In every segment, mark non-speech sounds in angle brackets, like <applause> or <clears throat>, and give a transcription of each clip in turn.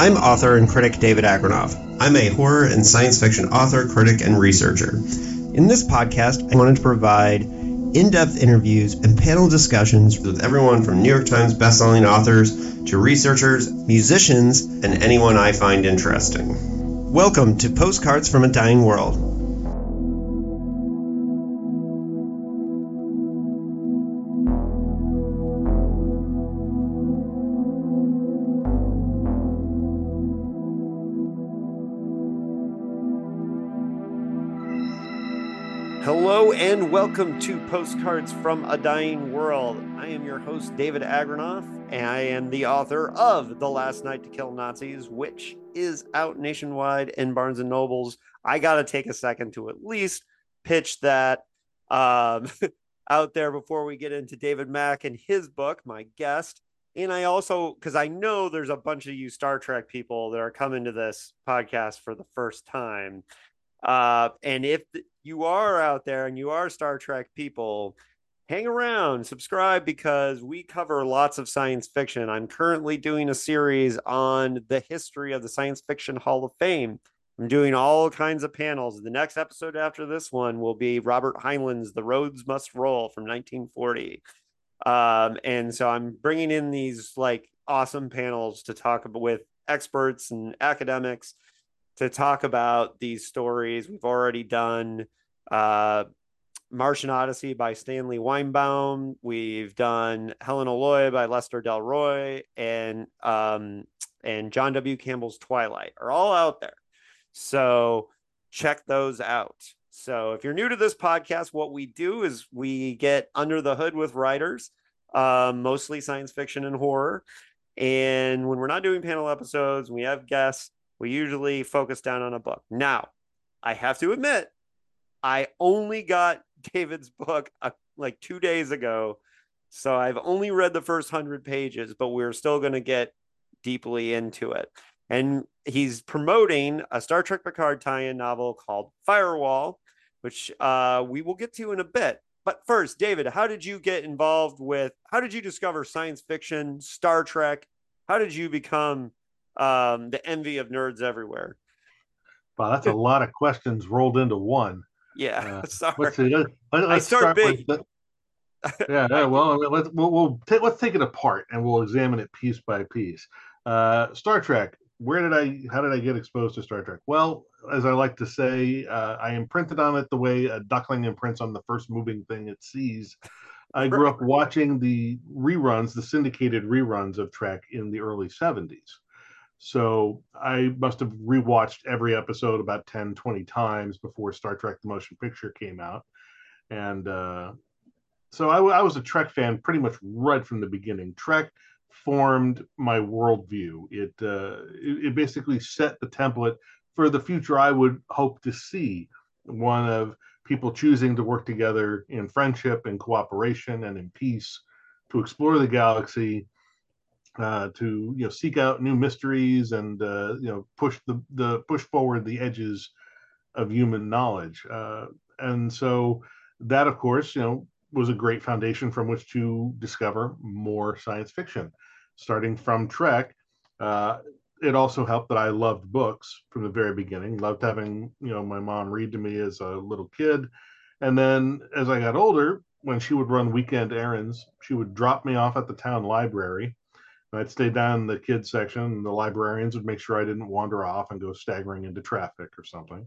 I'm author and critic David Agranoff. I'm a horror and science fiction author, critic, and researcher. In this podcast, I wanted to provide in depth interviews and panel discussions with everyone from New York Times bestselling authors to researchers, musicians, and anyone I find interesting. Welcome to Postcards from a Dying World. Welcome to Postcards from a Dying World. I am your host, David Agranoff, and I am the author of The Last Night to Kill Nazis, which is out nationwide in Barnes and Nobles. I got to take a second to at least pitch that um, <laughs> out there before we get into David Mack and his book, my guest. And I also, because I know there's a bunch of you Star Trek people that are coming to this podcast for the first time. Uh, and if you are out there and you are Star Trek people, hang around, subscribe because we cover lots of science fiction. I'm currently doing a series on the history of the Science Fiction Hall of Fame. I'm doing all kinds of panels. The next episode after this one will be Robert Heinlein's The Roads Must Roll from 1940. Um, and so I'm bringing in these like awesome panels to talk about with experts and academics to talk about these stories. We've already done uh, Martian Odyssey by Stanley Weinbaum. We've done Helen O'Loy by Lester Del Rey, and um, and John W. Campbell's Twilight are all out there. So check those out. So if you're new to this podcast, what we do is we get under the hood with writers, um, mostly science fiction and horror. And when we're not doing panel episodes, we have guests we usually focus down on a book. Now, I have to admit, I only got <laughs> David's book uh, like two days ago. So I've only read the first hundred pages, but we're still going to get deeply into it. And he's promoting a Star Trek Picard tie in novel called Firewall, which uh, we will get to in a bit. But first, David, how did you get involved with, how did you discover science fiction, Star Trek? How did you become um, the envy of nerds everywhere. Wow, that's a lot of questions rolled into one. Yeah, uh, <laughs> sorry. Let's see. Let, us I start, start big. The, <laughs> yeah, yeah. Well, I mean, let's we'll, we'll take, let's take it apart and we'll examine it piece by piece. Uh, Star Trek. Where did I? How did I get exposed to Star Trek? Well, as I like to say, uh, I imprinted on it the way a duckling imprints on the first moving thing it sees. I grew up watching the reruns, the syndicated reruns of Trek in the early 70s. So I must have rewatched every episode about 10, 20 times before Star Trek the Motion Picture came out. And uh, so I, I was a Trek fan pretty much right from the beginning. Trek formed my worldview. It, uh, it, it basically set the template for the future I would hope to see. One of people choosing to work together in friendship and cooperation and in peace to explore the galaxy uh, to you know seek out new mysteries and uh, you know push the the push forward the edges of human knowledge. Uh, and so that, of course, you know, was a great foundation from which to discover more science fiction. Starting from Trek, uh, it also helped that I loved books from the very beginning. Loved having you know my mom read to me as a little kid, and then as I got older, when she would run weekend errands, she would drop me off at the town library I'd stay down in the kids section, and the librarians would make sure I didn't wander off and go staggering into traffic or something.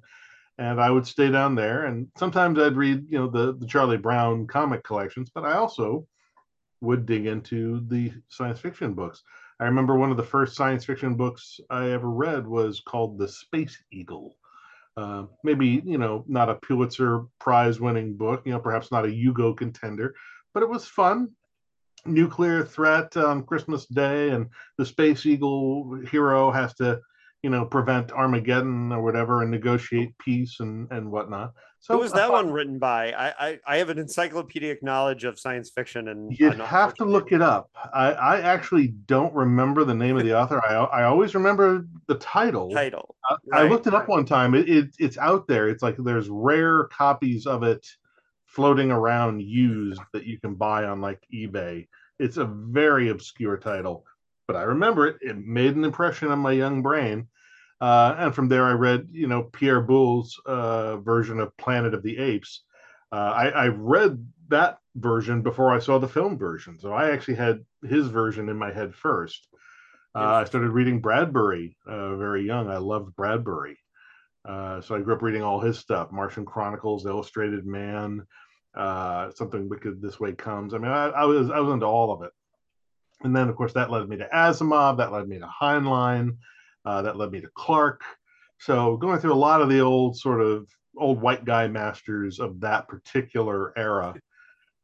And I would stay down there, and sometimes I'd read, you know, the the Charlie Brown comic collections, but I also would dig into the science fiction books. I remember one of the first science fiction books I ever read was called The Space Eagle. Uh, maybe you know not a Pulitzer Prize winning book, you know perhaps not a Hugo contender, but it was fun nuclear threat on Christmas Day, and the Space Eagle hero has to, you know, prevent Armageddon or whatever and negotiate peace and and whatnot. So who was that one written by? I, I, I have an encyclopedic knowledge of science fiction, and you'd have to look it up. I I actually don't remember the name of the author. I I always remember the title. Title. I, right, I looked it up one time. It, it it's out there. It's like there's rare copies of it floating around used that you can buy on like eBay. It's a very obscure title, but I remember it. It made an impression on my young brain. Uh, and from there, I read, you know, Pierre Boulle's uh, version of Planet of the Apes. Uh, I, I read that version before I saw the film version, so I actually had his version in my head first. Uh, I started reading Bradbury uh, very young. I loved Bradbury, uh, so I grew up reading all his stuff: Martian Chronicles, Illustrated Man, uh, Something Wicked This Way Comes. I mean, I, I was I was into all of it, and then of course that led me to Asimov. That led me to Heinlein. Uh, that led me to Clarke. So going through a lot of the old sort of old white guy masters of that particular era.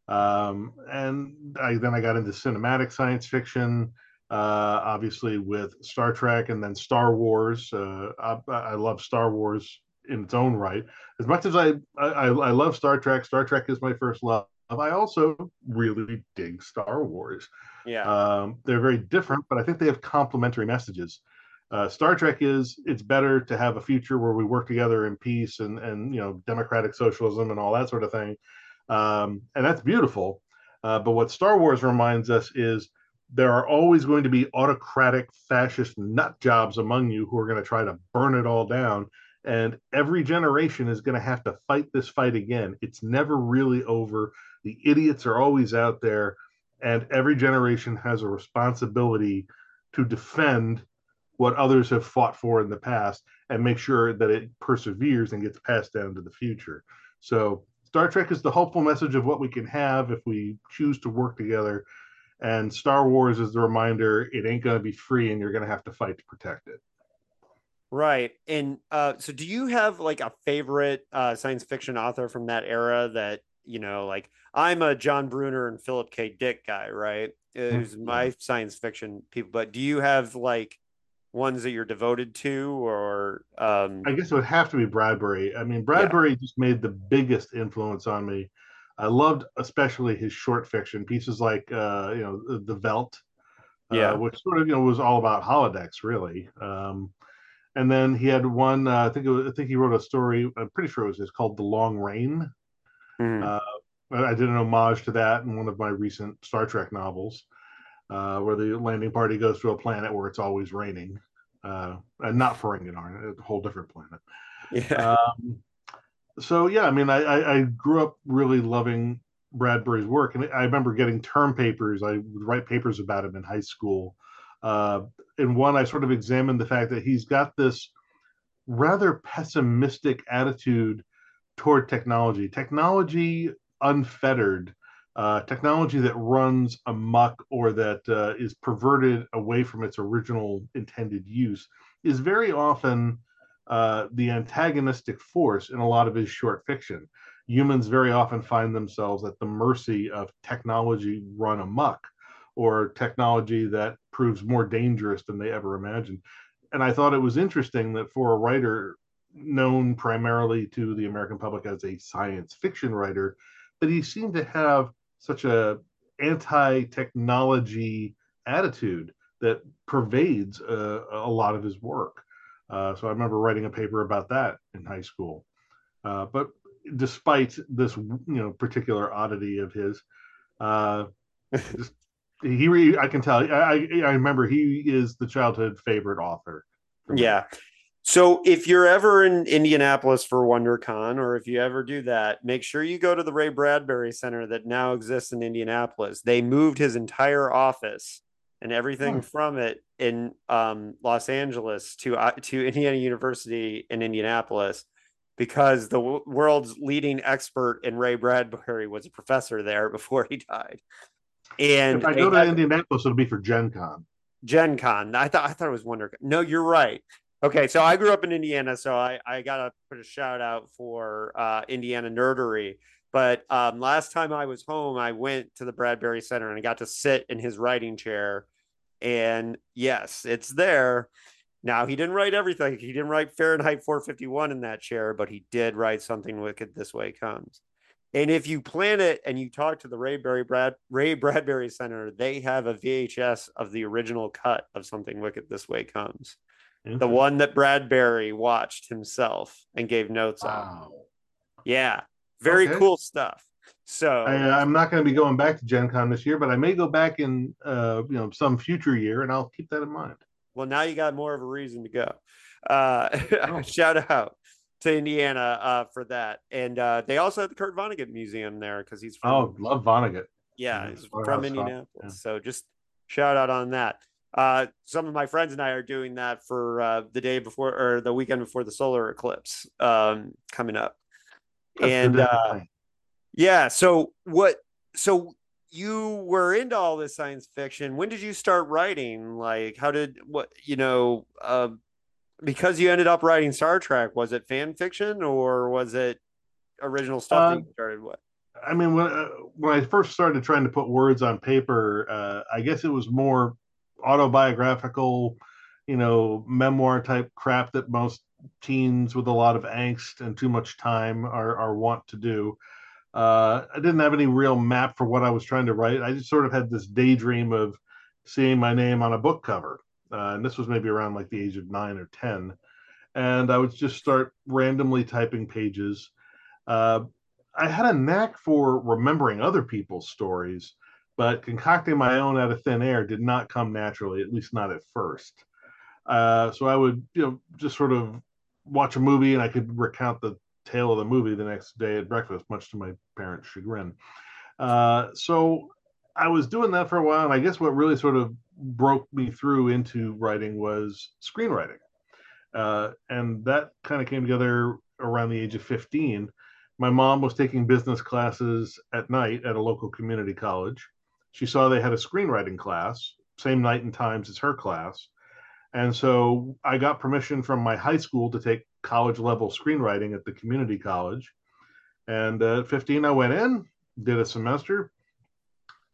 Um, and I, then I got into cinematic science fiction, uh, obviously with Star Trek and then Star Wars. Uh, I, I, love Star Wars in its own right. As much as I, I, I love Star Trek, Star Trek is my first love. I also really dig Star Wars. Yeah. Um, they're very different, but I think they have complementary messages uh, Star Trek is it's better to have a future where we work together in peace and and you know democratic socialism and all that sort of thing, um, and that's beautiful. Uh, but what Star Wars reminds us is there are always going to be autocratic fascist nut jobs among you who are going to try to burn it all down. And every generation is going to have to fight this fight again. It's never really over. The idiots are always out there, and every generation has a responsibility to defend what others have fought for in the past and make sure that it perseveres and gets passed down to the future. So Star Trek is the hopeful message of what we can have if we choose to work together. And Star Wars is the reminder it ain't going to be free and you're going to have to fight to protect it. Right. And uh, so do you have like a favorite uh, science fiction author from that era that, you know, like I'm a John Brunner and Philip K. Dick guy, right? Who's mm-hmm. my science fiction people. But do you have like ones that you're devoted to or um i guess it would have to be bradbury i mean bradbury yeah. just made the biggest influence on me i loved especially his short fiction pieces like uh you know the, Veldt uh, yeah uh, which sort of you know was all about holodecks really um and then he had one uh, i think it was, i think he wrote a story i'm pretty sure it was called the long rain mm. uh i did an homage to that in one of my recent star trek novels uh, where the landing party goes to a planet where it's always raining, uh, and not Ferenginar, a whole different planet. Yeah. Um, so yeah, I mean, I, I, grew up really loving Bradbury's work, and I remember getting term papers. I would write papers about him in high school. Uh, in one, I sort of examined the fact that he's got this rather pessimistic attitude toward technology. Technology unfettered uh, technology that runs amok or that uh, is perverted away from its original intended use is very often uh, the antagonistic force in a lot of his short fiction. Humans very often find themselves at the mercy of technology run amok or technology that proves more dangerous than they ever imagined. And I thought it was interesting that for a writer known primarily to the American public as a science fiction writer, that he seemed to have such a anti-technology attitude that pervades uh, a lot of his work. Uh, so I remember writing a paper about that in high school. Uh, but despite this, you know, particular oddity of his, uh, <laughs> just, he, re- I can tell. I, I remember he is the childhood favorite author. Yeah, so if you're ever in Indianapolis for WonderCon, or if you ever do that, make sure you go to the Ray Bradbury Center that now exists in Indianapolis. They moved his entire office and everything from it in um, Los Angeles to uh, to Indiana University in Indianapolis because the w- world's leading expert in Ray Bradbury was a professor there <laughs> before he died. And if I go to Indianapolis, it'll be for Gen Con. Gen Con. I thought I thought it was WonderCon. No, you're right. Okay, so I grew up in Indiana, so I, I gotta put a shout out for uh, Indiana nerdery. But um, last time I was home, I went to the Bradbury Center and I got to sit in his writing chair. And yes, it's there. Now he didn't write everything. He didn't write Fahrenheit 451 in that chair, but he did write something wicked. This way comes. And if you plan it and you talk to the Ray, Brad, Ray Bradbury Center, they have a VHS of the original cut of something wicked. This way comes the one that Bradbury watched himself and gave notes wow. on. Yeah, very okay. cool stuff. So I, am not going to be going back to Gen Con this year, but I may go back in uh, you know some future year, and I'll keep that in mind. Well, now you got more of a reason to go. Uh, <laughs> oh. shout out to Indiana uh, for that, and uh, they also have the Kurt Vonnegut Museum there because he's from, oh love Vonnegut. Yeah, he's from Indianapolis. Yeah. So just shout out on that. Uh, some of my friends and I are doing that for uh, the day before or the weekend before the solar eclipse um, coming up. That's and uh, yeah. So what? So you were into all this science fiction. When did you start writing? Like, how did what you know? Uh, because you ended up writing Star Trek, was it fan fiction or was it original stuff that you started with? I mean, when uh, when I first started trying to put words on paper, uh, I guess it was more autobiographical, you know, memoir type crap that most teens with a lot of angst and too much time are are want to do. Uh, I didn't have any real map for what I was trying to write. I just sort of had this daydream of seeing my name on a book cover. Uh, and this was maybe around like the age of nine or 10. And I would just start randomly typing pages. Uh, I had a knack for remembering other people's stories, but concocting my own out of thin air did not come naturally, at least not at first. Uh, so I would, you know, just sort of watch a movie and I could recount the tale of the movie the next day at breakfast, much to my parents' chagrin. Uh, so I was doing that for a while, and I guess what really sort of broke me through into writing was screenwriting, uh, and that kind of came together around the age of 15. My mom was taking business classes at night at a local community college. She saw they had a screenwriting class, same night and times as her class. And so I got permission from my high school to take college level screenwriting at the community college. And at 15, I went in, did a semester,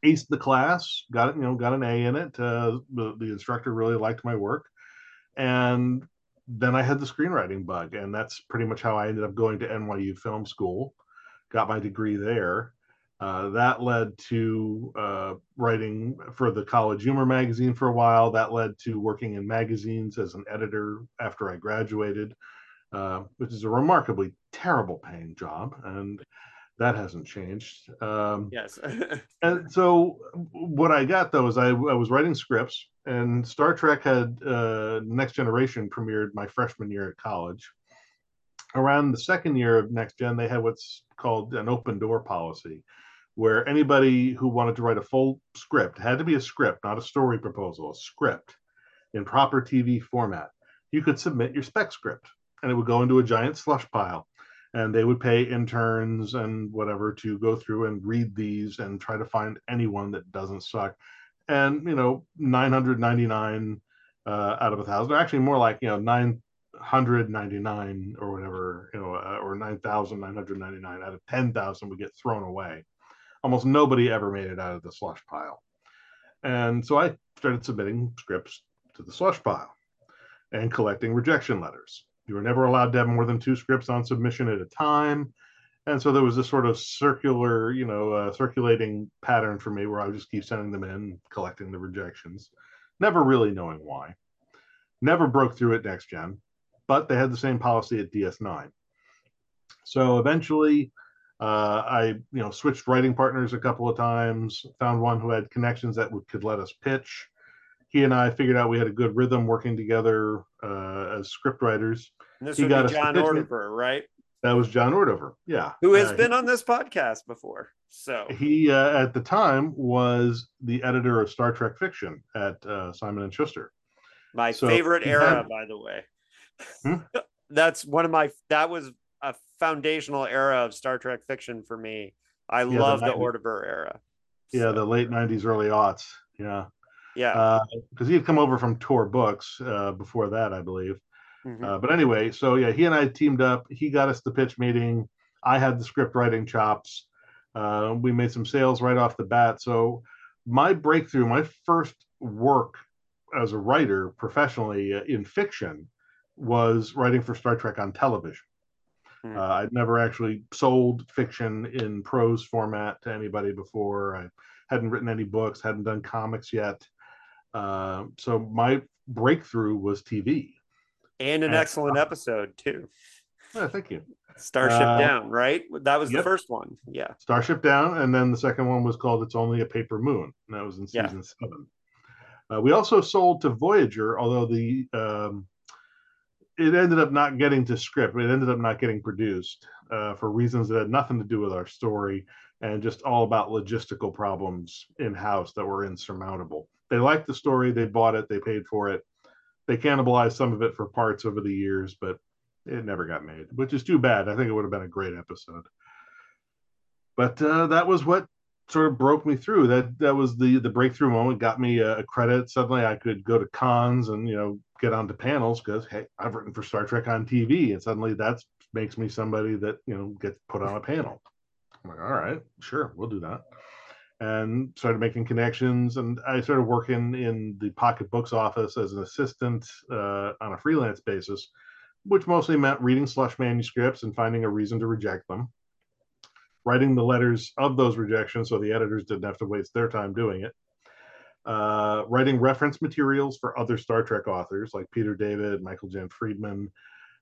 aced the class, got it, you know, got an A in it. Uh, the, the instructor really liked my work. And then I had the screenwriting bug. And that's pretty much how I ended up going to NYU Film School, got my degree there. Uh, that led to uh, writing for the College Humor magazine for a while. That led to working in magazines as an editor after I graduated, uh, which is a remarkably terrible paying job. And that hasn't changed. Um, yes. <laughs> and so what I got though is I, I was writing scripts, and Star Trek had uh, Next Generation premiered my freshman year at college. Around the second year of Next Gen, they had what's called an open door policy, where anybody who wanted to write a full script had to be a script, not a story proposal, a script in proper TV format. You could submit your spec script, and it would go into a giant slush pile and they would pay interns and whatever to go through and read these and try to find anyone that doesn't suck and you know 999 uh, out of a thousand actually more like you know 999 or whatever you know uh, or 9999 out of 10000 would get thrown away almost nobody ever made it out of the slush pile and so i started submitting scripts to the slush pile and collecting rejection letters you were never allowed to have more than two scripts on submission at a time. And so there was this sort of circular, you know, uh, circulating pattern for me where I would just keep sending them in, collecting the rejections, never really knowing why. Never broke through at Next Gen, but they had the same policy at DS9. So eventually, uh, I you know switched writing partners a couple of times. Found one who had connections that would, could let us pitch he and I figured out we had a good rhythm working together uh, as script writers. And this he would got be John Ordover, right? That was John Ordover, yeah, who has uh, been on this podcast before. So he, uh, at the time, was the editor of Star Trek fiction at uh, Simon and Schuster. My so favorite era, had... by the way. Hmm? <laughs> That's one of my. That was foundational era of Star Trek fiction for me. I yeah, love the, the Ordover era. Yeah, so. the late '90s, early aughts. Yeah. Yeah. Because uh, he had come over from Tor Books uh, before that, I believe. Mm-hmm. Uh, but anyway, so yeah, he and I teamed up. He got us the pitch meeting. I had the script writing chops. Uh, we made some sales right off the bat. So my breakthrough, my first work as a writer professionally uh, in fiction was writing for Star Trek on television. Mm-hmm. Uh, I'd never actually sold fiction in prose format to anybody before. I hadn't written any books, hadn't done comics yet. Uh, so my breakthrough was TV, and an and, excellent uh, episode too. Yeah, thank you. Starship uh, Down, right? That was yep. the first one. Yeah. Starship Down, and then the second one was called "It's Only a Paper Moon." And that was in season yeah. seven. Uh, we also sold to Voyager, although the um, it ended up not getting to script. It ended up not getting produced uh, for reasons that had nothing to do with our story and just all about logistical problems in house that were insurmountable. They liked the story, they bought it, they paid for it. They cannibalized some of it for parts over the years, but it never got made, which is too bad. I think it would have been a great episode. But uh, that was what sort of broke me through. That that was the the breakthrough moment. Got me a, a credit. Suddenly, I could go to cons and you know get onto panels because hey, I've written for Star Trek on TV, and suddenly that makes me somebody that you know gets put on a panel. I'm like, all right, sure, we'll do that. And started making connections, and I started working in the Pocket Books office as an assistant uh, on a freelance basis which mostly meant reading slush manuscripts and finding a reason to reject them, writing the letters of those rejections so the editors didn't have to waste their time doing it, uh, writing reference materials for other Star Trek authors like Peter David, Michael Jan Friedman.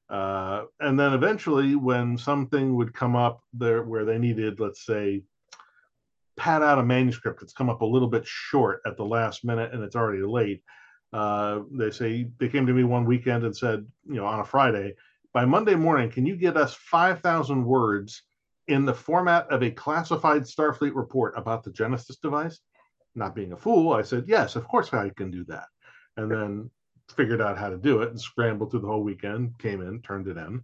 Uh, and then eventually, when something would come up there where they needed, let's say, pad out a manuscript that's come up a little bit short at the last minute and it's already late, uh, they say they came to me one weekend and said, you know, on a Friday, by Monday morning, can you get us 5,000 words in the format of a classified Starfleet report about the Genesis device? Not being a fool, I said, yes, of course I can do that. And then figured out how to do it and scrambled through the whole weekend, came in, turned it in.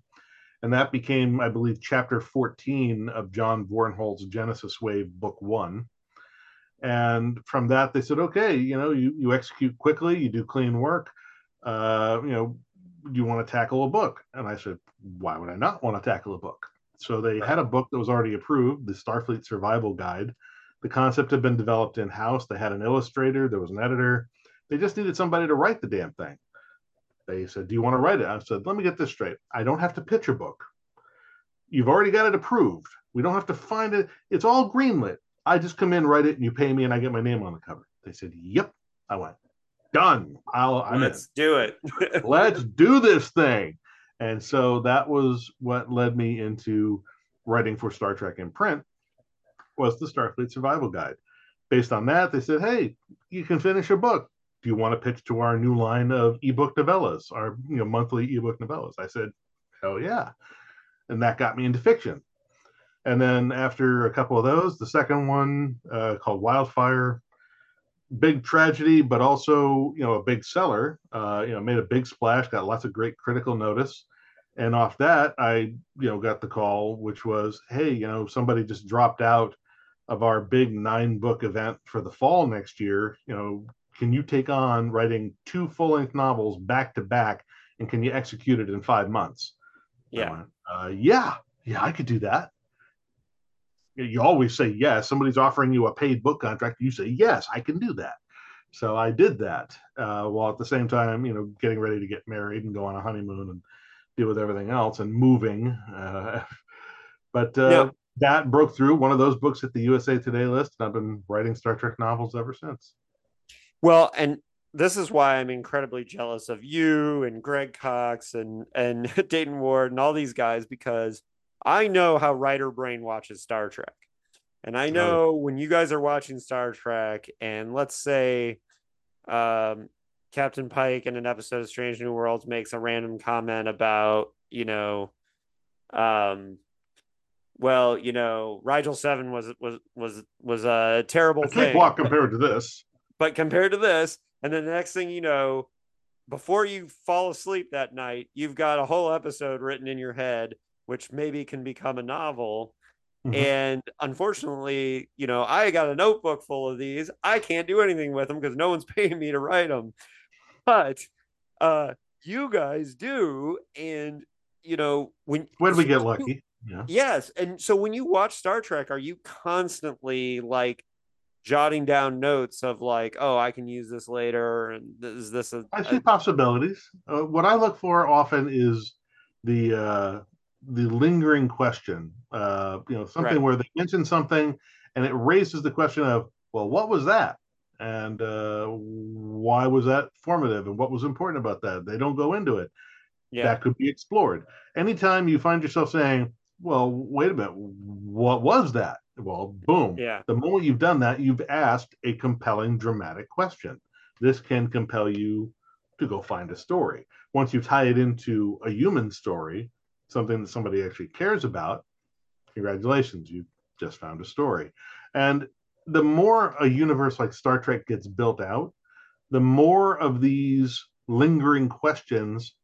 And that became, I believe, chapter 14 of John Vornholt's Genesis Wave, book one and from that they said okay you know you, you execute quickly you do clean work uh, you know do you want to tackle a book and i said why would i not want to tackle a book so they had a book that was already approved the starfleet survival guide the concept had been developed in house they had an illustrator there was an editor they just needed somebody to write the damn thing they said do you want to write it i said let me get this straight i don't have to pitch a book you've already got it approved we don't have to find it it's all greenlit I just come in, write it, and you pay me, and I get my name on the cover. They said, Yep. I went, Done. I'll, I'm Let's in. do it. <laughs> Let's do this thing. And so that was what led me into writing for Star Trek in print was the Starfleet Survival Guide. Based on that, they said, "Hey, you can finish a book. Do you want to pitch to our new line of ebook novellas, our you know monthly ebook novellas?" I said, "Hell yeah!" And that got me into fiction. And then after a couple of those, the second one uh, called Wildfire, big tragedy, but also you know a big seller. Uh, you know, made a big splash, got lots of great critical notice. And off that, I you know got the call, which was, hey, you know, somebody just dropped out of our big nine book event for the fall next year. You know, can you take on writing two full length novels back to back, and can you execute it in five months? Yeah, went, uh, yeah, yeah, I could do that you always say yes. Somebody's offering you a paid book contract, you say yes, I can do that. So I did that uh, while at the same time, you know, getting ready to get married and go on a honeymoon and deal with everything else and moving. Uh, <laughs> but uh, yeah. that broke through one of those books at the USA Today list, and I've been writing Star Trek novels ever since. Well, and this is why I'm incredibly jealous of you and Greg Cox and and <laughs> Dayton Ward and all these guys because I know how writer brain watches Star Trek. And I know oh. when you guys are watching Star Trek, and let's say um, Captain Pike in an episode of Strange New Worlds makes a random comment about, you know, um, well, you know, Rigel Seven was was was was a terrible a thing. Walk compared to this, but compared to this, and then the next thing you know, before you fall asleep that night, you've got a whole episode written in your head which maybe can become a novel. Mm-hmm. And unfortunately, you know, I got a notebook full of these. I can't do anything with them because no one's <laughs> paying me to write them. But uh you guys do and you know when when we get lucky yeah yes and so when you watch star trek are you constantly like jotting down notes of like oh i can use this later and is this a, I see a... possibilities uh, what i look for often is the uh the lingering question. Uh, you know, something right. where they mention something and it raises the question of, well, what was that? And uh, why was that formative? And what was important about that? They don't go into it. yeah. that could be explored. Anytime you find yourself saying, well, wait a minute, what was that? Well, boom. Yeah. The moment you've done that, you've asked a compelling, dramatic question. This can compel you to go find a story. Once you tie it into a human story, something that somebody actually cares about, congratulations, you just found a story. And the more a universe like Star Trek gets built out, the more of these lingering questions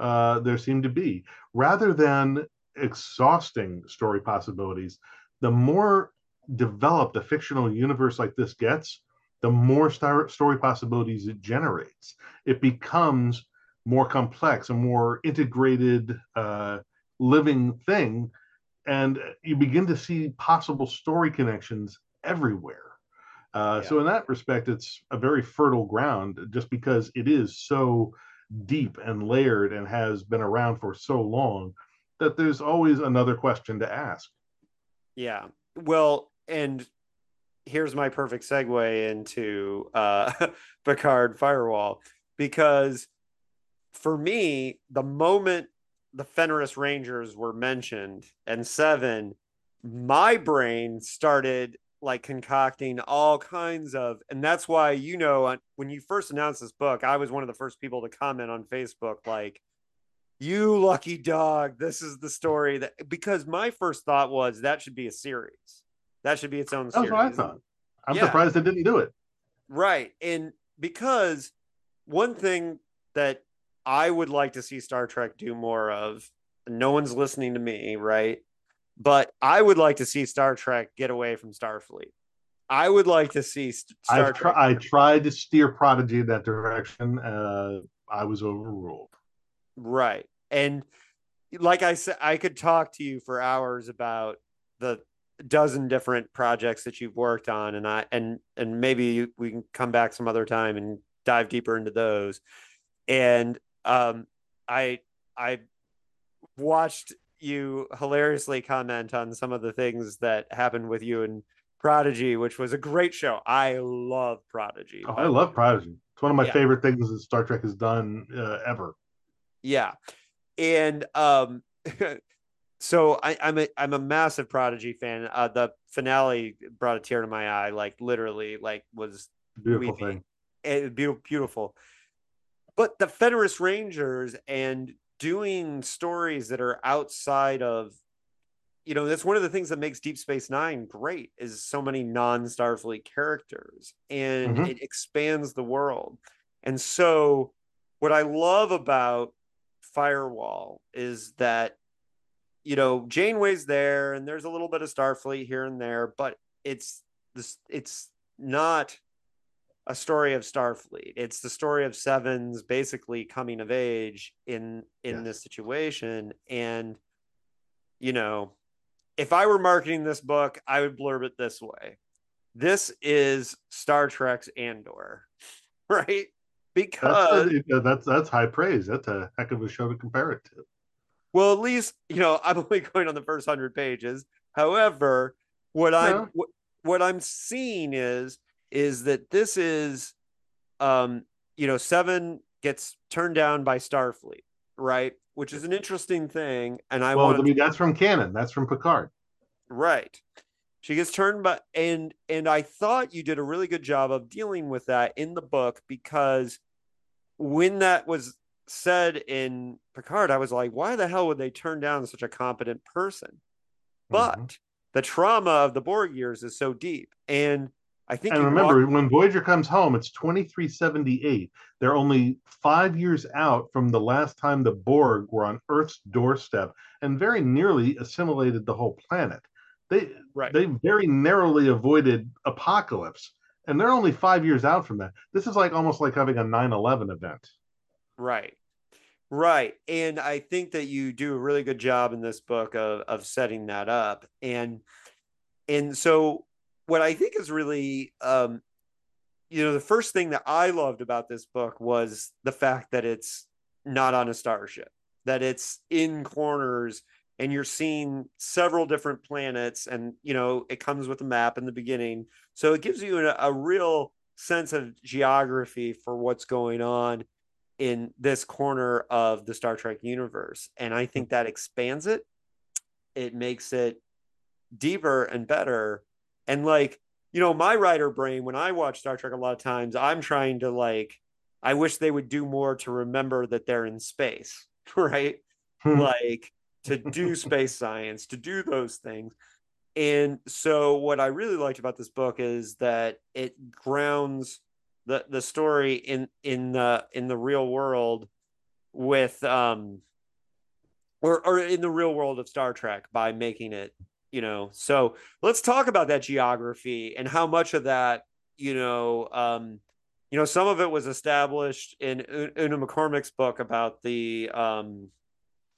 uh, there seem to be. Rather than exhausting story possibilities, the more developed a fictional universe like this gets, the more star- story possibilities it generates. It becomes more complex, a more integrated uh, living thing, and you begin to see possible story connections everywhere. Uh, yeah. So, in that respect, it's a very fertile ground just because it is so deep and layered and has been around for so long that there's always another question to ask. Yeah. Well, and here's my perfect segue into uh, <laughs> Picard Firewall because for me, the moment the Fenris Rangers were mentioned and seven, my brain started like concocting all kinds of and that's why you know when you first announced this book i was one of the first people to comment on facebook like you lucky dog this is the story that because my first thought was that should be a series. That should be its own series that's what i thought. I'm yeah. surprised they didn't do it. Right and because one thing that i would like to see star trek do more of no one's listening to me right but I would like to see Star Trek get away from Starfleet. I would like to see Star Trek. I tried to steer Prodigy in that direction. Uh, I was overruled. Right, and like I said, I could talk to you for hours about the dozen different projects that you've worked on, and I and and maybe we can come back some other time and dive deeper into those. And um, I I watched you hilariously comment on some of the things that happened with you and Prodigy, which was a great show. I love Prodigy. Oh, I love Prodigy. It's one of my yeah. favorite things that Star Trek has done uh, ever. Yeah, and um, <laughs> so I, am a I'm a massive Prodigy fan. Uh, the finale brought a tear to my eye, like literally, like was beautiful thing. It, beautiful, beautiful. But the Fenris Rangers and doing stories that are outside of you know that's one of the things that makes deep space nine great is so many non-starfleet characters and mm-hmm. it expands the world and so what i love about firewall is that you know janeway's there and there's a little bit of starfleet here and there but it's this it's not a story of Starfleet. It's the story of Sevens basically coming of age in in this situation. And you know, if I were marketing this book, I would blurb it this way. This is Star Trek's Andor, <laughs> right? Because that's, that's that's high praise. That's a heck of a show to compare it to. Well, at least you know <laughs> I'm only going on the first hundred pages. However, what yeah. I'm what, what I'm seeing is is that this is um you know seven gets turned down by starfleet right? Which is an interesting thing and i well i mean that's from canon that's from picard. Right. She gets turned by and and i thought you did a really good job of dealing with that in the book because when that was said in picard i was like why the hell would they turn down such a competent person? Mm-hmm. but the trauma of the borg years is so deep and I think. And remember, walk- when Voyager comes home, it's 2378. They're only five years out from the last time the Borg were on Earth's doorstep and very nearly assimilated the whole planet. They right. they very narrowly avoided apocalypse, and they're only five years out from that. This is like almost like having a 9/11 event. Right. Right. And I think that you do a really good job in this book of, of setting that up. And and so what I think is really, um, you know, the first thing that I loved about this book was the fact that it's not on a starship, that it's in corners and you're seeing several different planets and you know it comes with a map in the beginning so it gives you a, a real sense of geography for what's going on in this corner of the Star Trek universe. And I think that expands it. It makes it deeper and better. And like, you know, my writer brain, when I watch Star Trek a lot of times, I'm trying to like, I wish they would do more to remember that they're in space, <laughs> right? Hmm. like to do <laughs> space science, to do those things. And so what I really liked about this book is that it grounds the the story in in the in the real world with um or or in the real world of Star Trek by making it, you know. So let's talk about that geography and how much of that, you know, um you know, some of it was established in Una McCormack's book about the um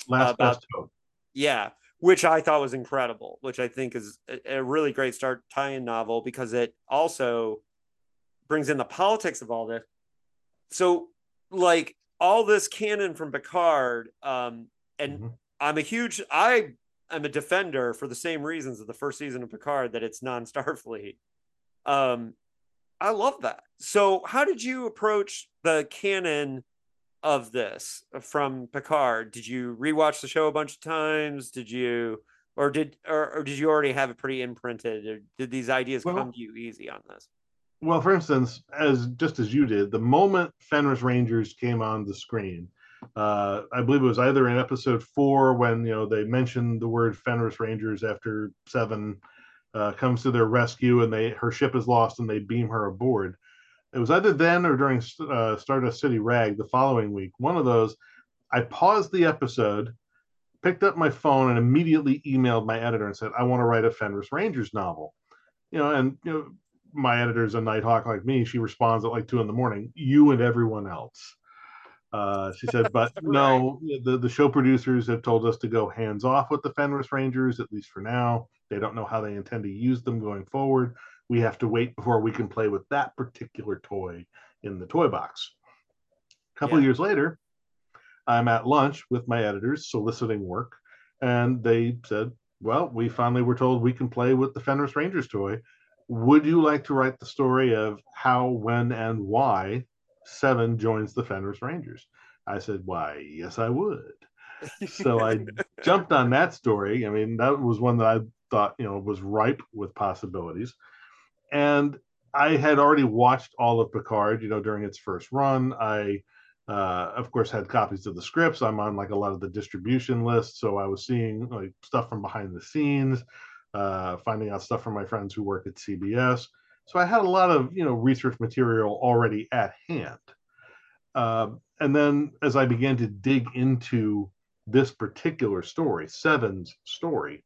Last about, Hope. Yeah, which I thought was incredible, which I think is a, a really great start tie-in novel because it also brings in the politics of all this. So, like all this canon from Picard, um, and mm-hmm. I'm a huge I am a defender for the same reasons of the first season of Picard that it's non-Starfleet. <laughs> Um, I love that. So, how did you approach the canon of this from Picard? Did you rewatch the show a bunch of times? Did you, or did, or, or did you already have it pretty imprinted? Or did these ideas well, come to you easy on this? Well, for instance, as just as you did, the moment Fenris Rangers came on the screen, uh, I believe it was either in episode four when you know they mentioned the word Fenris Rangers after Seven uh, comes to their rescue and they her ship is lost and they beam her aboard it was either then or during uh, Stardust City Rag the following week. One of those, I paused the episode, picked up my phone, and immediately emailed my editor and said, "I want to write a Fenris Rangers novel." You know, and you know, my editor's a nighthawk like me. She responds at like two in the morning. You and everyone else. Uh, she said, <laughs> but no, the, the show producers have told us to go hands off with the Fenris Rangers, at least for now. They don't know how they intend to use them going forward we have to wait before we can play with that particular toy in the toy box. A couple yeah. years later, I'm at lunch with my editors soliciting work, and they said, Well, we finally were told we can play with the Fenris Rangers toy. Would you like to write the story of how, when, and why Seven joins the Fenris Rangers? I said, Why, yes, I would. so I <laughs> jumped on that story. I mean, that was one that I thought, you know, was ripe with possibilities and I had already watched all of Picard, you know, during its first run. I, uh, of course, had copies of the scripts. I'm on like a lot of the distribution lists, so I was seeing like stuff from behind the scenes, uh, finding out stuff from my friends who work at CBS. So I had a lot of you know research material already at hand. Uh, and then as I began to dig into this particular story, Seven's story,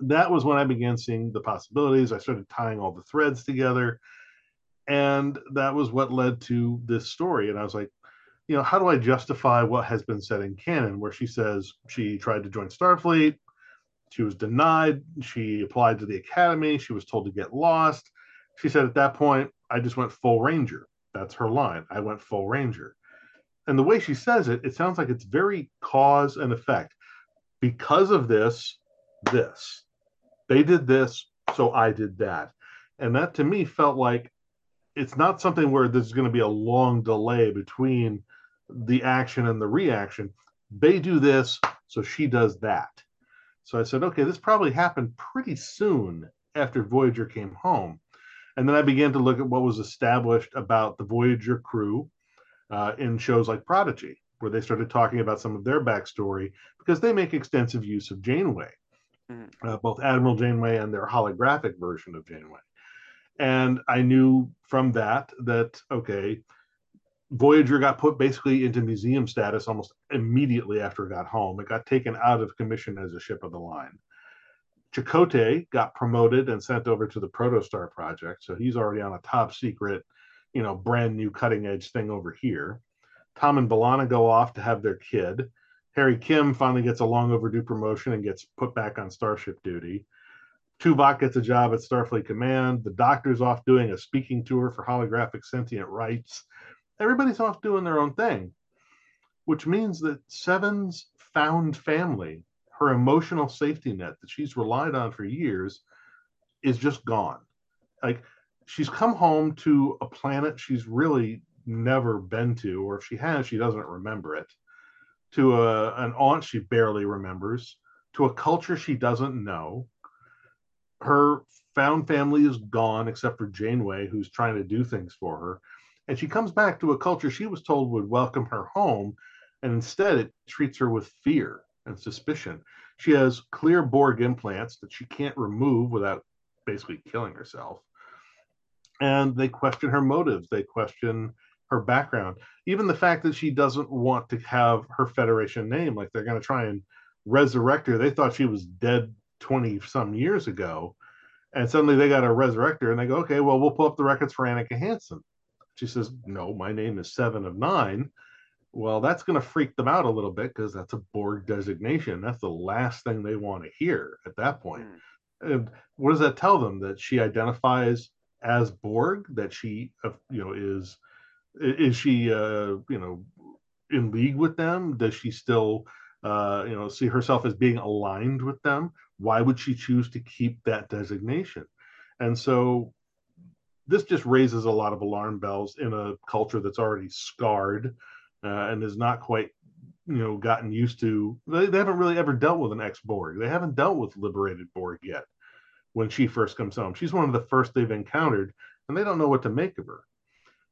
that was when I began seeing the possibilities. I started tying all the threads together. And that was what led to this story. And I was like, you know, how do I justify what has been said in canon, where she says she tried to join Starfleet, she was denied, she applied to the academy, she was told to get lost. She said at that point, I just went full ranger. That's her line. I went full ranger. And the way she says it, it sounds like it's very cause and effect. Because of this, this they did this, so I did that. And that to me felt like it's not something where there's going to be a long delay between the action and the reaction. They do this, so she does that. So I said, okay, this probably happened pretty soon after Voyager came home. And then I began to look at what was established about the Voyager crew uh, in shows like Prodigy, where they started talking about some of their backstory because they make extensive use of Janeway mm-hmm. uh, both Admiral Janeway and their holographic version of Janeway. And I knew from that that, okay, Voyager got put basically into museum status almost immediately after it got home. It got taken out of commission as a ship of the line. Chakotay got promoted and sent over to the Protostar project, so he's already on a top secret, you know, brand new cutting edge thing over here. Tom and B'Elanna go off to have their kid. Harry Kim finally gets a long overdue promotion and gets put back on starship duty. Tuvok gets a job at Starfleet Command. The Doctor's off doing a speaking tour for holographic sentient rights. Everybody's off doing their own thing, which means that Seven's found family, her emotional safety net that she's relied on for years, is just gone. Like she's come home to a planet she's really never been to, or if she has, she doesn't remember it, to a, an aunt she barely remembers, to a culture she doesn't know. Her found family is gone except for Janeway, who's trying to do things for her. And she comes back to a culture she was told would welcome her home, and instead it treats her with fear and suspicion. She has clear Borg implants that she can't remove without basically killing herself. And they question her motives, they question her background, even the fact that she doesn't want to have her Federation name, like they're going to try and resurrect her. They thought she was dead 20 some years ago and suddenly they got a resurrector and they go, okay, well, we'll pull up the records for Annika Hansen. She says, no, my name is Seven of Nine. Well, that's going to freak them out a little bit because that's a Borg designation. That's the last thing they want to hear at that point. Mm. And what does that tell them? That she identifies as Borg? That she, uh, you know, is is she, uh, you know, in league with them? Does she still, uh, you know, see herself as being aligned with them? why would she choose to keep that designation? And so this just raises a lot of alarm bells in a culture that's already scarred uh, and has not quite you know gotten used to they, they haven't really ever dealt with an ex-borg. They haven't dealt with liberated borg yet when she first comes home. She's one of the first they've encountered and they don't know what to make of her.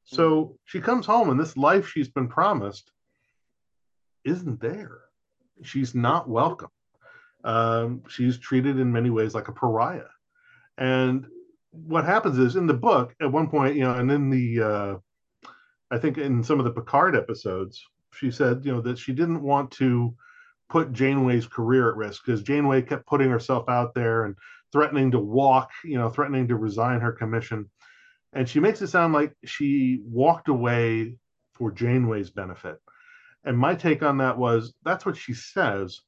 So mm-hmm. she comes home and this life she's been promised isn't there. She's not welcome. Um, she's treated in many ways like a pariah. And what happens is in the book, at one point, you know, and in the, uh, I think in some of the Picard episodes, she said, you know, that she didn't want to put Janeway's career at risk because Janeway kept putting herself out there and threatening to walk, you know, threatening to resign her commission. And she makes it sound like she walked away for Janeway's benefit. And my take on that was that's what she says,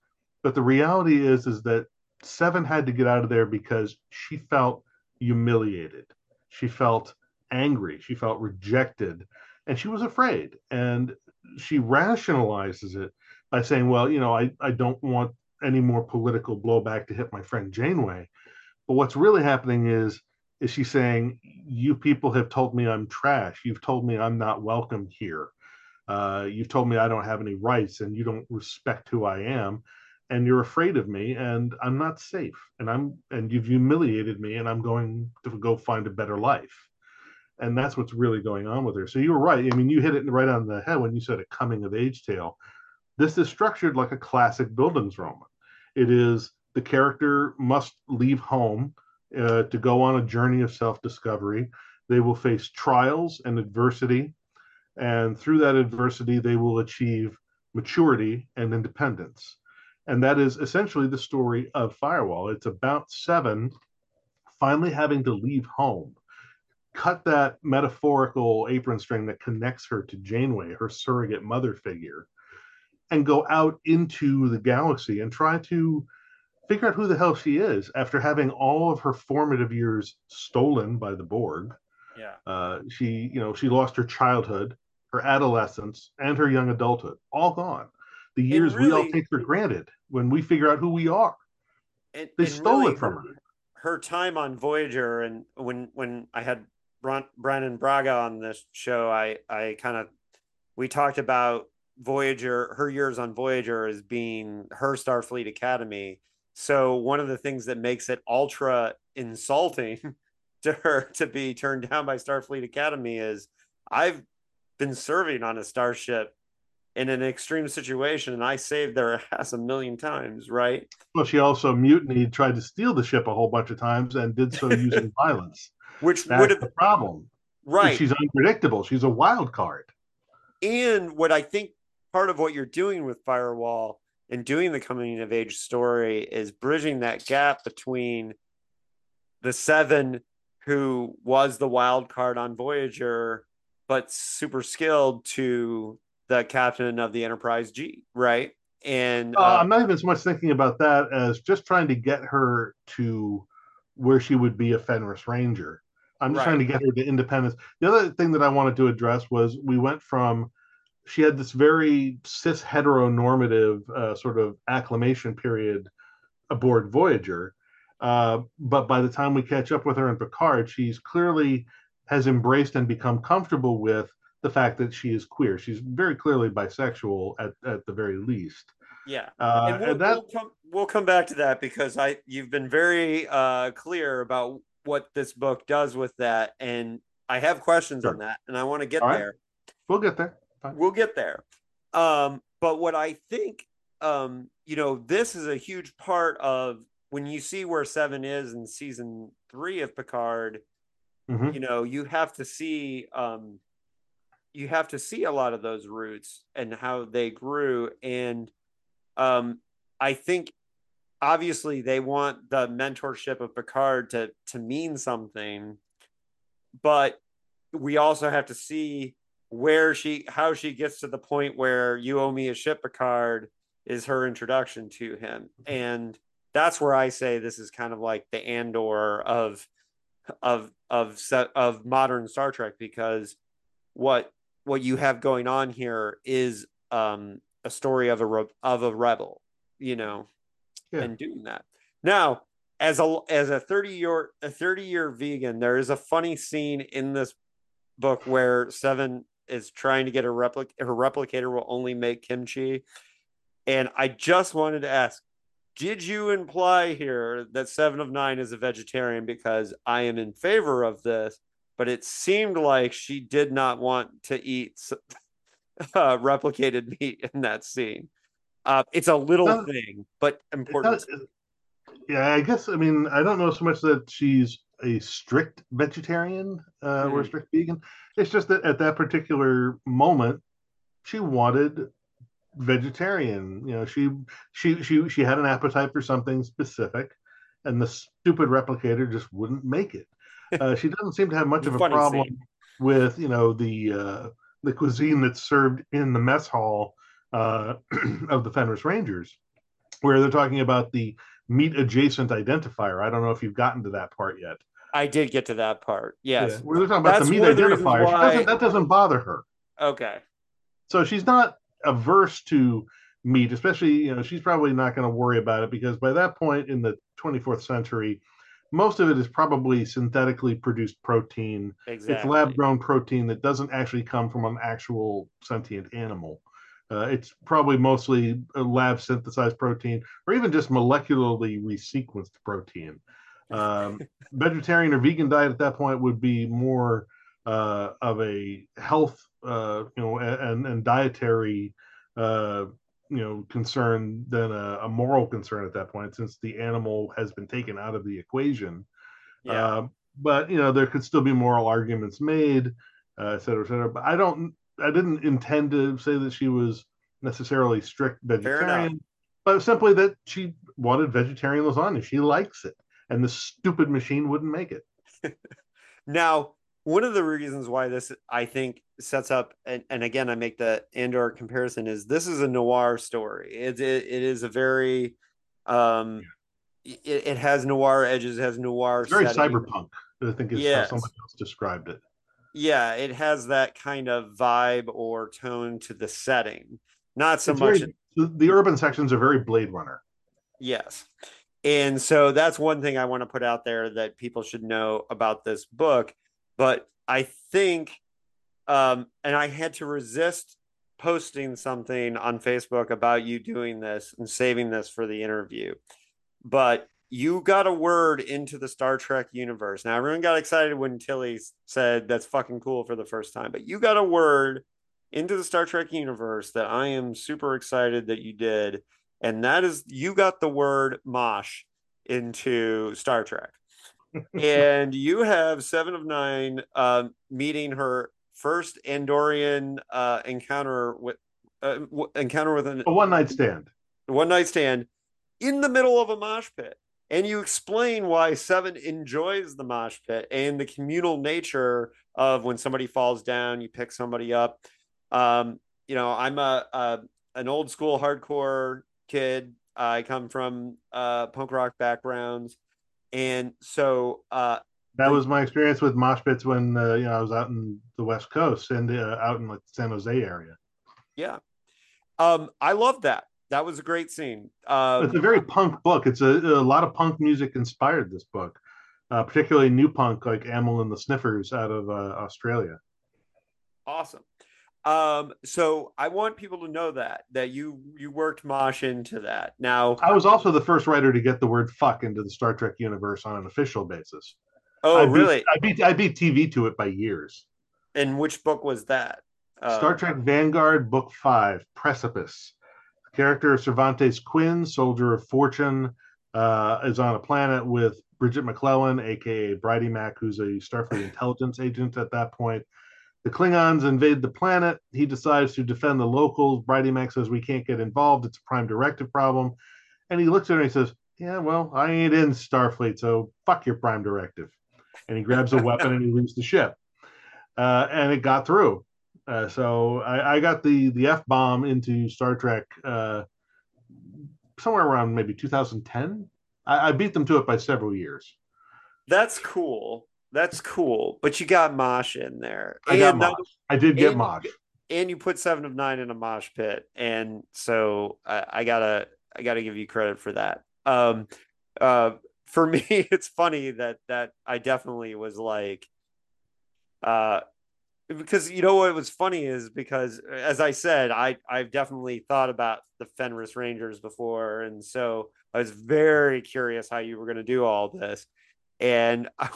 but the reality is, is that Seven had to get out of there because she felt humiliated. She felt angry. She felt rejected. And she was afraid. And she rationalizes it by saying, well, you know, I, I don't want any more political blowback to hit my friend Janeway. But what's really happening is, is she saying, you people have told me I'm trash. You've told me I'm not welcome here. Uh, you've told me I don't have any rights and you don't respect who I am and you're afraid of me and i'm not safe and i'm and you've humiliated me and i'm going to go find a better life and that's what's really going on with her. So you were right. I mean you hit it right on the head when you said a coming of age tale. This is structured like a classic bildungsroman it is the character must leave home uh, to go on a journey of self-discovery. They will face trials and adversity and through that adversity they will achieve maturity and independence. And that is essentially the story of Firewall. It's about Seven finally having to leave home, cut that metaphorical apron string that connects her to Janeway, her surrogate mother figure, and go out into the galaxy and try to figure out who the hell she is after having all of her formative years stolen by the Borg. Yeah. Uh, she, you know, she lost her childhood, her adolescence, and her young adulthood, all gone the years really, we all take for granted when we figure out who we are. And, they and stole really, it from her. Her time on Voyager, and when when I had Brannon Braga on this show, I I kind of we talked about Voyager, her years on Voyager as being her Starfleet Academy. So one of the things that makes it ultra insulting <laughs> to her to be turned down by Starfleet Academy is I've been serving on a starship in an extreme situation and I saved their <laughs> ass a million times, right? Well, she also mutinied, tried to steal the ship a whole bunch of times and did so using <laughs> violence. Which would have the problem. Right. She's unpredictable. She's a wild card. And what I think part of what you're doing with Firewall and doing the coming of age story is bridging that gap between the seven who was the wild card on Voyager, but super skilled to the captain of the Enterprise G, right? And uh, uh, I'm not even so much thinking about that as just trying to get her to where she would be a Fenris Ranger. I'm just right. trying to get her to independence. The other thing that I wanted to address was we went from she had this very cis heteronormative uh, sort of acclimation period aboard Voyager. Uh, but by the time we catch up with her in Picard, she's clearly has embraced and become comfortable with the fact that she is queer. She's very clearly bisexual at, at the very least. Yeah, uh, and, we'll, and that, we'll come we'll come back to that because I you've been very uh, clear about what this book does with that, and I have questions sure. on that, and I want to get All there. Right. We'll get there. Fine. We'll get there. Um, but what I think, um, you know, this is a huge part of when you see where Seven is in season three of Picard. Mm-hmm. You know, you have to see um, you have to see a lot of those roots and how they grew and um, i think obviously they want the mentorship of picard to to mean something but we also have to see where she how she gets to the point where you owe me a ship picard is her introduction to him and that's where i say this is kind of like the andor of of of of modern star trek because what what you have going on here is um, a story of a re- of a rebel, you know, yeah. and doing that. Now, as a as a 30 year a 30 year vegan, there is a funny scene in this book where Seven is trying to get a replic her replicator will only make kimchi. And I just wanted to ask, did you imply here that Seven of Nine is a vegetarian? Because I am in favor of this, but it seemed like she did not want to eat <laughs> uh, replicated meat in that scene. Uh, it's a little thing, but important. yeah, I guess. I mean, I don't know so much that she's a strict vegetarian uh, mm. or mm-hmm. strict vegan. It's just that at that particular moment, she wanted vegetarian. You know, she she she she had an appetite for something specific, and the stupid replicator just wouldn't make it. Uh, she doesn't seem to have much of a problem scene. with you know the uh, the cuisine that's served in the mess hall uh, <clears throat> of the Fenris Rangers, where they're talking about the meat adjacent identifier. I don't know if you've gotten to that part yet. I did get to that part. Yes, yeah. we're talking about That's the meat identifier. Why... Doesn't, that doesn't bother her. Okay. So she's not averse to meat, especially you know she's probably not going to worry about it because by that point in the 24th century, most of it is probably synthetically produced protein. Exactly. It's lab grown protein that doesn't actually come from an actual sentient animal. Uh, it's probably mostly lab synthesized protein or even just molecularly resequenced protein. Um, <laughs> vegetarian or vegan diet at that point would be more uh, of a health, uh, you know, and, and dietary uh, you know concern than a, a, moral concern at that point since the animal has been taken out of the equation. Yeah. Uh, but you know there could still be moral arguments made uh, et cetera et cetera. But i don't i didn't intend to say that she was necessarily strict vegetarian but simply that she wanted vegetarian lasagna. She likes it and the stupid machine wouldn't make it. <laughs> Now one of the reasons why this I think sets up and, and again I make the Andor comparison is this is a noir story. It it, it is a very um it, it has noir edges, it has noir it's very setting. cyberpunk. I think is yes. how somebody else described it. Yeah, it has that kind of vibe or tone to the setting. Not so it's much very, the, the urban sections are very Blade Runner. Yes. And so that's one thing I want to put out there that people should know about this book but I think, um, and I had to resist posting something on Facebook about you doing this and saving this for the interview. But you got a word into the Star Trek universe. Now, everyone got excited when Tilly said that's fucking cool for the first time, but you got a word into the Star Trek universe that I am super excited that you did. And that is, you got the word mosh into Star Trek and you have seven of nine uh, meeting her first Andorian uh, encounter with uh, encounter with an, a one night stand. One night stand in the middle of a mosh pit, and you explain why Seven enjoys the mosh pit and the communal nature of when somebody falls down, you pick somebody up. Um, you know, I'm a, a an old school hardcore kid. I come from uh, punk rock backgrounds and so uh, that was my experience with mosh pits when uh, you know I was out in the West Coast and uh, out in like San Jose area. Yeah, um, I love that. That was a great scene. Um, it's a very punk book. It's a, a lot of punk music inspired this book, uh, particularly new punk like Amyl and the Sniffers out of uh, Australia. Awesome. Um, so I want people to know that that you you worked Mosh into that. Now I was also the first writer to get the word fuck into the Star Trek universe on an official basis. Oh, I really? Beat, I beat I beat TV to it by years. And which book was that? Uh, Star Trek Vanguard, Book Five, Precipice. The character of Cervantes Quinn, soldier of fortune, uh, is on a planet with Bridget McClellan, aka Bridey Mac, who's a Starfleet <laughs> intelligence agent at that point. The Klingons invade the planet. He decides to defend the locals. Bridey Mac says, We can't get involved. It's a prime directive problem. And he looks at her and he says, Yeah, well, I ain't in Starfleet, so fuck your prime directive. And he grabs a weapon and he leaves the ship. Uh, and it got through. Uh, so I, I, got the the F bomb into Star Trek uh, somewhere around maybe 2010. I, I beat them to it by several years. That's cool. That's cool. But you got Mosh in there. I got Mosh. I did get Mosh. And you put seven of nine in a mosh pit. And so I, I gotta I gotta give you credit for that. Um uh for <laughs> me, it's funny that that I definitely was like uh because you know what was funny is because as I said, I I've definitely thought about the Fenris Rangers before, and so I was very curious how you were going to do all this, and <laughs> I,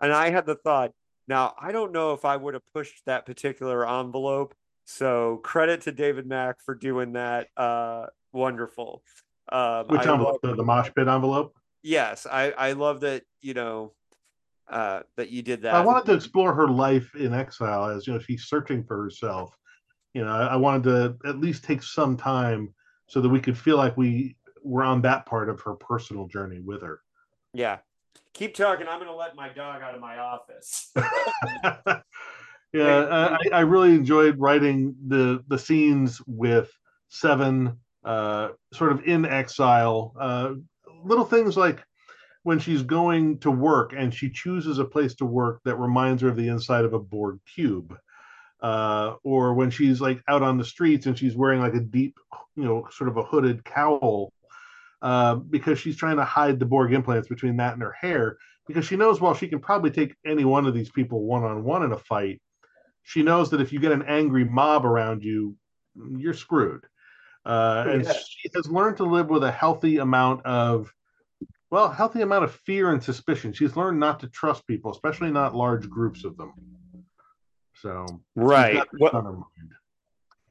and I had the thought. Now I don't know if I would have pushed that particular envelope. So credit to David Mack for doing that. Uh, wonderful. Um, Which envelope? Love, the, the mosh pit envelope. Yes, I I love that. You know, uh, that you did that. I wanted to explore her life in exile as you know she's searching for herself. You know, I, I wanted to at least take some time so that we could feel like we were on that part of her personal journey with her. Yeah. Keep talking. I'm going to let my dog out of my office. <laughs> <laughs> yeah, I, I, really enjoyed writing the the scenes with Seven, uh, sort of in exile. Uh, little things like when she's going to work and she chooses a place to work that reminds her of the inside of a Borg cube. Uh, or when she's like out on the streets and she's wearing like a deep, you know, sort of a hooded cowl uh, because she's trying to hide the Borg implants between that and her hair because she knows while she can probably take any one of these people one on one in a fight, she knows that if you get an angry mob around you, you're screwed. Uh, and she has learned to live with a healthy amount of well, healthy amount of fear and suspicion. She's learned not to trust people, especially not large groups of them. So right. Well,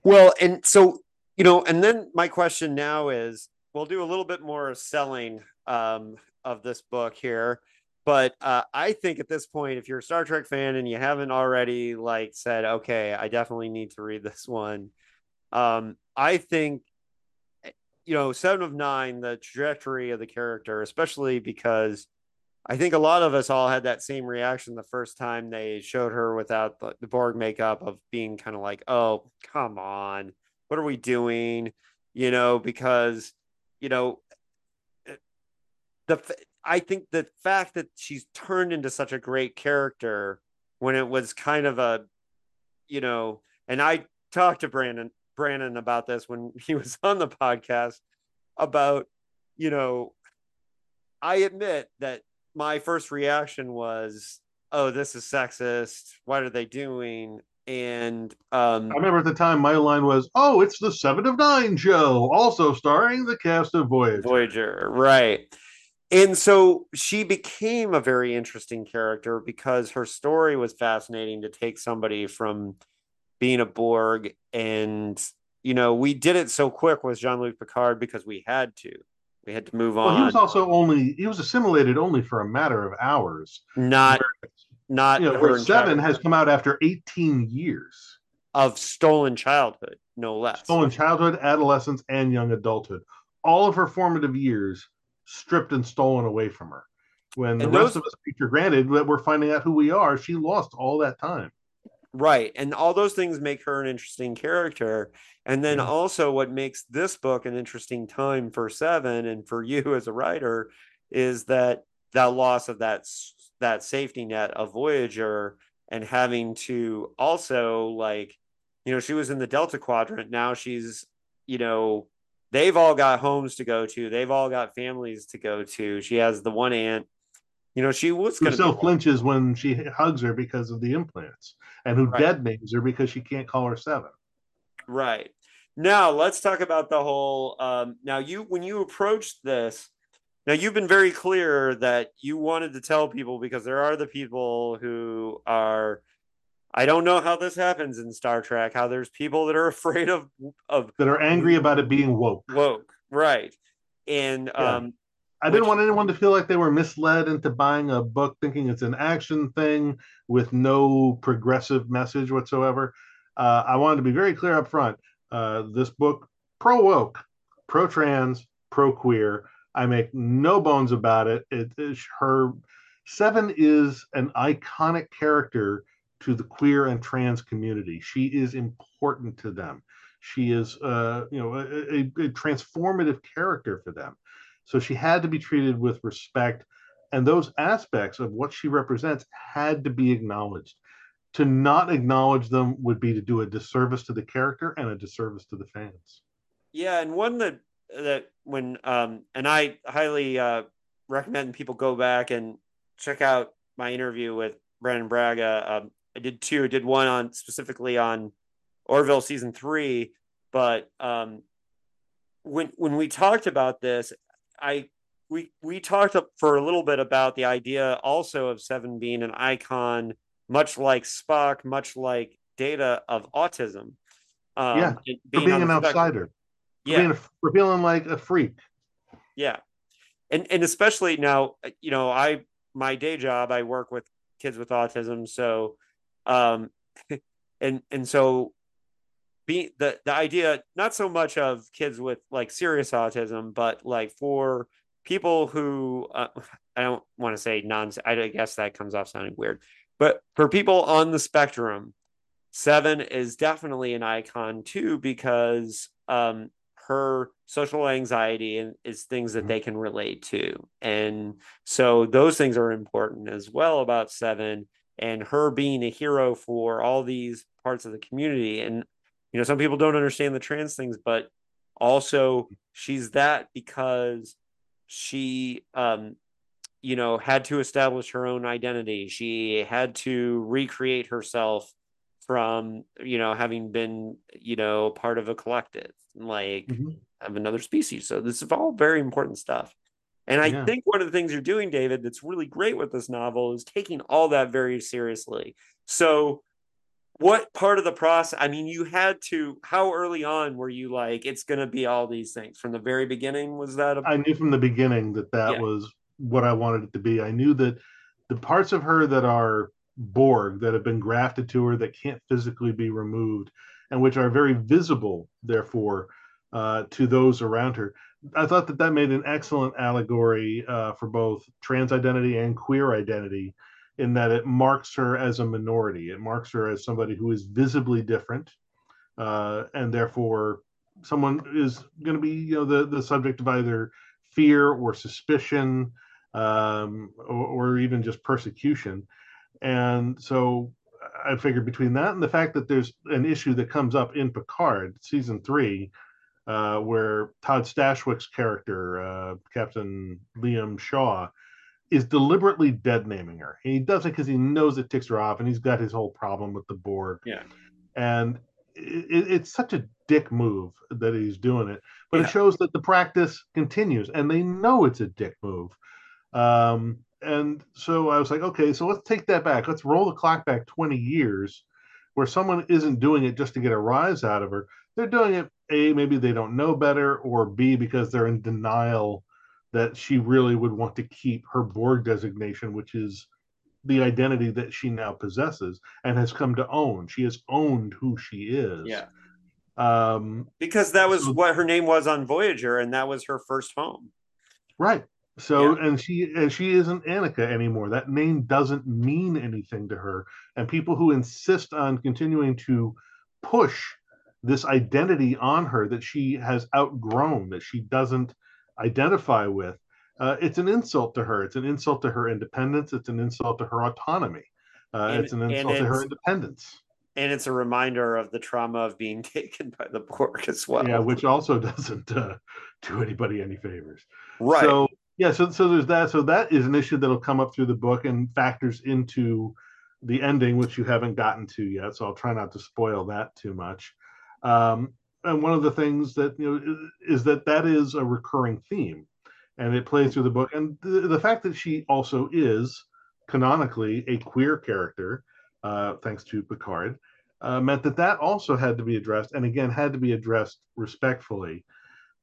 well, and so you know, and then my question now is, we'll do a little bit more selling um, of this book here, but uh, I think at this point, if you're a Star Trek fan and you haven't already like said, okay, I definitely need to read <laughs> this one. Um, I think you know, seven of nine, the trajectory of the character, especially because I think a lot of us all had that same reaction the first time they showed her without the, the Borg makeup of being kind of like, oh, come on, what are we doing? You know, because, you know, eh, the I think the fact that she's turned into such a great character when it was kind of a, you know, and I talked to Brannon Brannon about this when <laughs> he was on the podcast about, you know, I admit that my first reaction was, oh, this is sexist. What are they doing? And um, I remember at the time my line was, oh, it's the Seven of Nine show, also starring the cast of Voyager. Voyager, right. And so she became a very interesting character because her story was fascinating to take somebody from being a Borg and you know we did it so quick with Jean-Luc Picard because we had to we had to move on. Well, he was also only he was assimilated only for a matter of hours. Not not you know, where seven has come out after 18 years of stolen childhood, no less. Stolen childhood, adolescence, and young adulthood. All of her formative years stripped and stolen away from her. When the rest of us feature granted that we're finding out who we are, she lost all that time. Right. And all those things make her an interesting character. And then yeah. also, what makes this book an interesting time for Seven and for <laughs> you as a writer is that that loss of that that safety net of Voyager and having to also like, you know, she was in the Delta Quadrant. Now she's, you know, they've all got homes to go to. They've all got families to go to. She has the one aunt You know, she was going to still flinches when she hugs her because of the implants, and who right. dead names her because she can't call her seven. Right. Now let's talk about the whole. Um, now you, when you approached this, now you've been very clear that you wanted to tell people because there are the people who are. I don't know how this happens in Star Trek. How there's people that are <laughs> afraid of of that are angry about it being woke. Woke, right? And yeah. um, I didn't want anyone to feel like they were misled into buying a book thinking it's an action thing with no progressive message whatsoever. Uh, I wanted to be very clear up front. Uh, this book, pro woke, pro trans, pro queer. I make no bones about it. It is her. Seven is an iconic character to the queer and trans community. She is important to them. She is, uh, you know, a, a, a transformative character for them. So she had to be treated with respect. And those aspects of what she represents had to be acknowledged. To not acknowledge them would be to do a disservice to the character and a disservice to the fans. Yeah, and one that that when um and I highly uh recommend people go back and check out my interview with Brannon Braga. Um, I did two. I did one on specifically on Orville season three, but um, when when we talked about this, I we we talked for a little bit about the idea also of Seven being an icon, much like Spock, much like Data of autism. Um, yeah, being for being an outsider. Yeah, for, being for feeling like a freak. Yeah, and and especially now, you know, I my day job, I work with kids with autism, so, um, <laughs> and and so be the the idea not so much of kids with like serious autism but like for people who uh, i don't want to say non i guess that comes off sounding weird but for people on the spectrum seven is definitely an icon too because um her social anxiety and is things that mm-hmm. they can relate to. And so those things are important as well about seven and her being a hero for all these parts of the community. And you know some people don't understand the trans things but also she's that because she um you know had to establish her own identity. She had to recreate herself from you know having been you know part of a collective like mm-hmm. of another species so this is all very important stuff and i yeah. think one of the things you're doing david that's really great with this novel is taking all that very seriously so what part of the process i mean you had to how early on were you like it's going to be all these things from the very beginning was that a... I knew from the beginning that that yeah. was what i wanted it to be i knew that the parts of her that are borg that have been grafted to her that can't physically be removed and which are very visible therefore uh, to those around her i thought that that made an excellent allegory uh, for both trans identity and queer identity in that it marks her as a minority. It marks her as somebody who is visibly different, uh, and therefore someone is going to be, you know, the the subject of either fear or suspicion, um, or, or even just persecution. And so I figured between that and the fact that there's an issue that comes up in Picard season three, uh, where Todd Stashwick's character, uh, Captain Liam Shaw, is deliberately dead naming her. He does it because he knows it ticks her off, and he's got his whole problem with the Borg. Yeah, and it, it's such a dick move that he's doing it, but yeah. it shows that the practice continues, and they know it's a dick move. Um, and so I was like, okay, so let's take that back. Let's roll the clock back 20 years, where someone isn't doing it just to get a rise out of her. They're doing it a maybe they don't know better, or b because they're in denial that she really would want to keep her Borg designation, which is the identity that she now possesses and has come to own. She has owned who she is. Yeah. Um, because that was so, what her name was on Voyager, and that was her first home. Right. So, yeah. and she and she isn't Annika anymore. That name doesn't mean anything to her. And people who insist on continuing to push this identity on her that she has outgrown, that she doesn't identify with, uh, it's an insult to her. It's an insult to her independence. It's an insult to her autonomy. Uh, and, it's an insult to her independence. And it's a reminder of the trauma of being <laughs> taken by the Borg as well. Yeah, which also <laughs> doesn't uh, do anybody any favors. Right. So Yeah, so so there's that. So that is an issue that'll come up through the book and factors into the ending, which you haven't gotten to yet. So I'll try not to spoil that too much. Um, and one of the things that you know is that that is a recurring theme, and it plays through the book. And the, the fact that she also is canonically a queer character, uh, thanks to Picard, uh, meant that that also had to be addressed, and again had to be addressed respectfully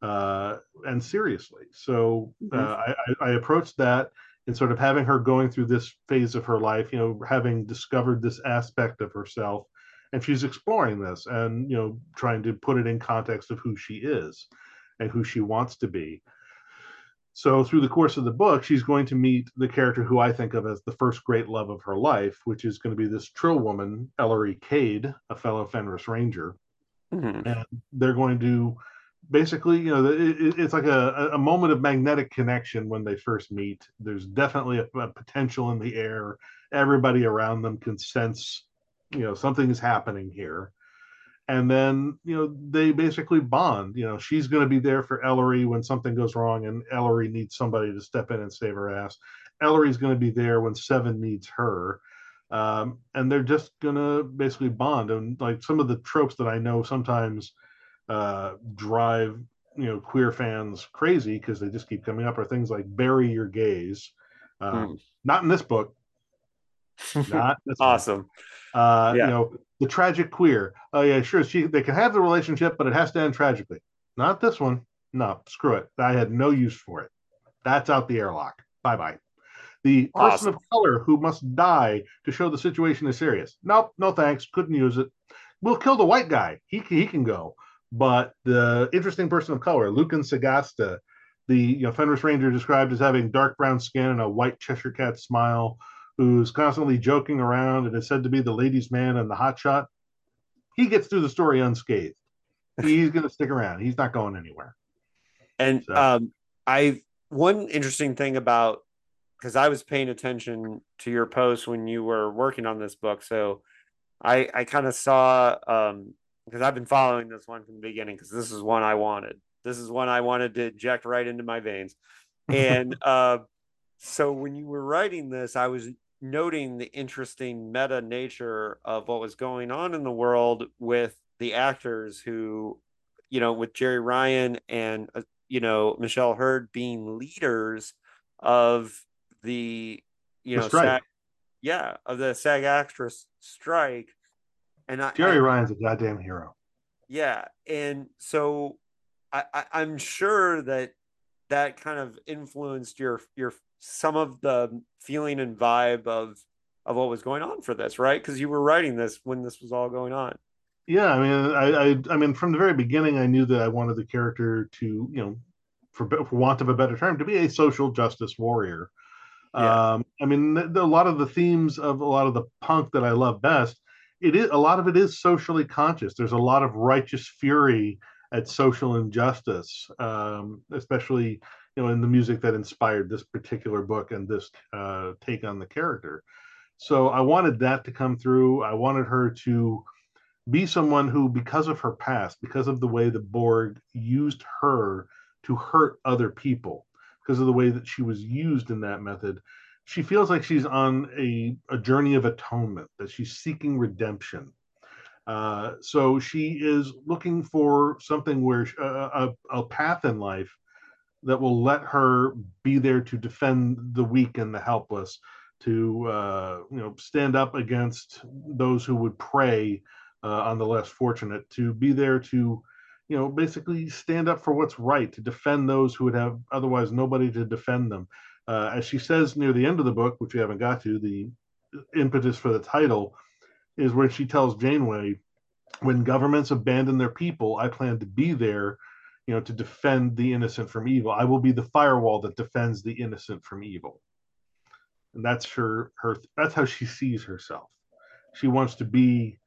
uh, and seriously. So uh, mm-hmm. I, I, approached that in sort of having her going through this phase of her life, you know, having discovered this aspect of herself, and she's exploring this and you know trying to put it in context of who she is and who she wants to be. So through the course of the book, she's going to meet the character who I think of as the first great love of her life, which is going to be this Trill woman, Ellery Cade, a fellow Fenris Ranger, mm-hmm. and they're going to basically, you know, it, it's like a, a moment of magnetic connection when they first meet. There's definitely a, a, potential in the air. Everybody around them can sense, you know, something is happening here. And then, you know, they basically bond. You know, she's going to be there for Ellery when something goes wrong and Ellery needs somebody to step in and save her ass. Ellery's going to be there when Seven needs her. Um, and they're just going to basically bond. And like some of the tropes that I know sometimes uh, drive you know queer fans crazy because they just keep coming up are things like bury your um, mm. not in this book. <laughs> Not this awesome. Uh, yeah. you know the tragic queer. Oh yeah sure she they can have the relationship but it has to end tragically. Not this one. No screw it. I had no use for it. That's out the airlock. Bye bye the awesome. person of color who must die to show the situation is serious. Nope no thanks. Couldn't use it. We'll kill the white guy. He, he can go but the interesting person of color, Lucan Sagasta, the you know, Fenris Ranger described as having dark brown skin and a white Cheshire Cat smile, who's constantly joking around and is said to be the ladies' man and the hotshot. He gets through the story unscathed. <laughs> He's going to stick around. He's not going anywhere. And so. um, I one interesting thing about because I was paying attention to your post when you were working on this book, so I I kind of saw um, because I've been following this one from the beginning because this is one I wanted. This is one I wanted to inject right into my veins. And <laughs> uh, so when you were writing this, I was noting the interesting meta nature of what was going on in the world with the actors who, you know, with Jeri Ryan and, uh, you know, Michelle Hurd being leaders of the, you know, SAG, yeah, of the SAG actress strike and I, Jeri I, Ryan's a goddamn hero. Yeah, and so I, I I'm sure that that kind of influenced your your some of the feeling and vibe of of what was going on for this, right? Because you were writing this when this was all going on. Yeah, I mean, I, I, I mean, from the very beginning, I knew that I wanted the character to, you know, for, for want of a better term, to be a social justice warrior. Yeah. Um, I mean, the, the, a lot of the themes of a lot of the punk that I love best it is a lot of it is socially conscious. There's a lot of righteous fury at social injustice, um, especially you know in the music that inspired this particular book and this uh, take on the character. So I wanted that to come through. I wanted her to be someone who, because of her past, because of the way the Borg used her to hurt other people, because of the way that she was used in that method, she feels like she's on a, a journey of atonement, that she's seeking redemption. Uh, so she is looking for something where uh, a, a path in life that will let her be there to defend the weak and the helpless, to uh, you know stand up against those who would prey uh, on the less fortunate, to be there to you know basically stand up for what's right, to defend those who would have otherwise nobody to defend them uh, as she says near the end of the book, which we haven't got to, the impetus for the title is where she tells Janeway, when governments abandon their people, I plan to be there, you know, to defend the innocent from evil. I will be the firewall that defends the innocent from evil. And that's her her that's how she sees herself. She wants to be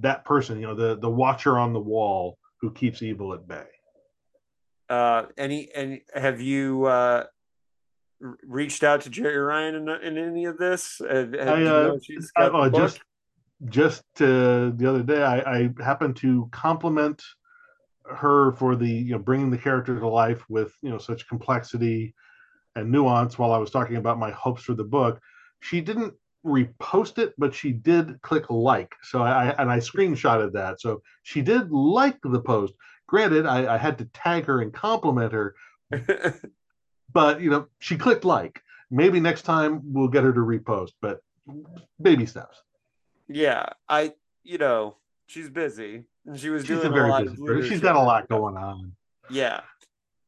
that person, you know, the the watcher on the wall who keeps evil at bay. Uh, any and have you uh, reached out to Jeri Ryan in, in any of this? Have, have I, uh, I, oh, just just uh, the other day, I, I happened to compliment her for the you know bringing the character to life with you know such complexity and nuance while I was talking about my hopes for the book. She didn't repost it, but she did click like. So I and I screenshotted that. So she did like the post. Granted, I, I had to tag her and compliment her, <laughs> but you know she clicked like. Maybe next time we'll get her to repost, but baby steps. Yeah, I you know she's busy and she was she's doing a, lot. Busy she's got a lot going on. Yeah.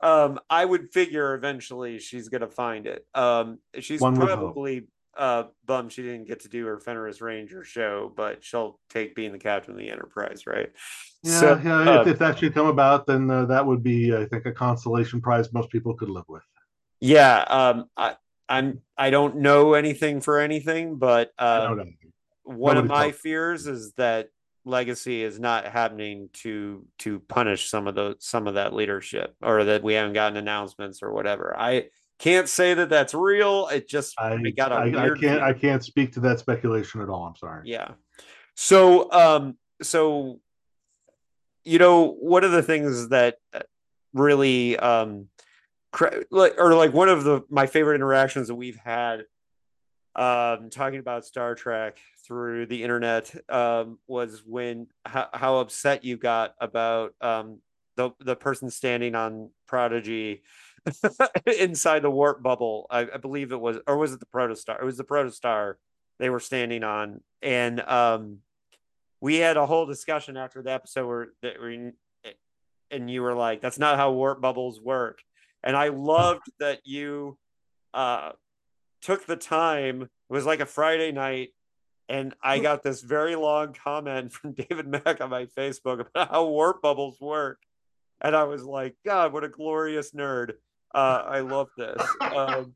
Um, I would figure eventually she's gonna find it. Um, she's One probably uh bummed she didn't get to do her Fenris Ranger show, but she'll take being the captain of the Enterprise, right? Yeah, so, yeah. If, if, that should come about, then uh, that would be, I think, a consolation prize most people could live with. Yeah, um, I, I'm. I don't know anything for anything, but um, one of my fears is that legacy is not happening to to punish some of the some of that leadership or that we haven't gotten announcements or whatever. I can't say that that's real. It just i, got a I, I can't i can't speak to that speculation at all. I'm sorry. Yeah. So um so you know one of the things that really um or like one of the my favorite interactions that we've had um talking about star trek through the internet um, was when how, how upset you got about um, the the person standing on Prodigy <laughs> inside the warp bubble. I, I, believe it was, or was it the Protostar? It was the Protostar they were standing on, and um, we had a whole discussion after the episode where that we, and you were like, "That's not how warp bubbles work," and I loved that you uh, took the time. It was like a Friday night and I got this very long comment from <laughs> David Mack on my Facebook about how warp bubbles work. And I was like, God, what a glorious nerd. Uh, I love this. Um,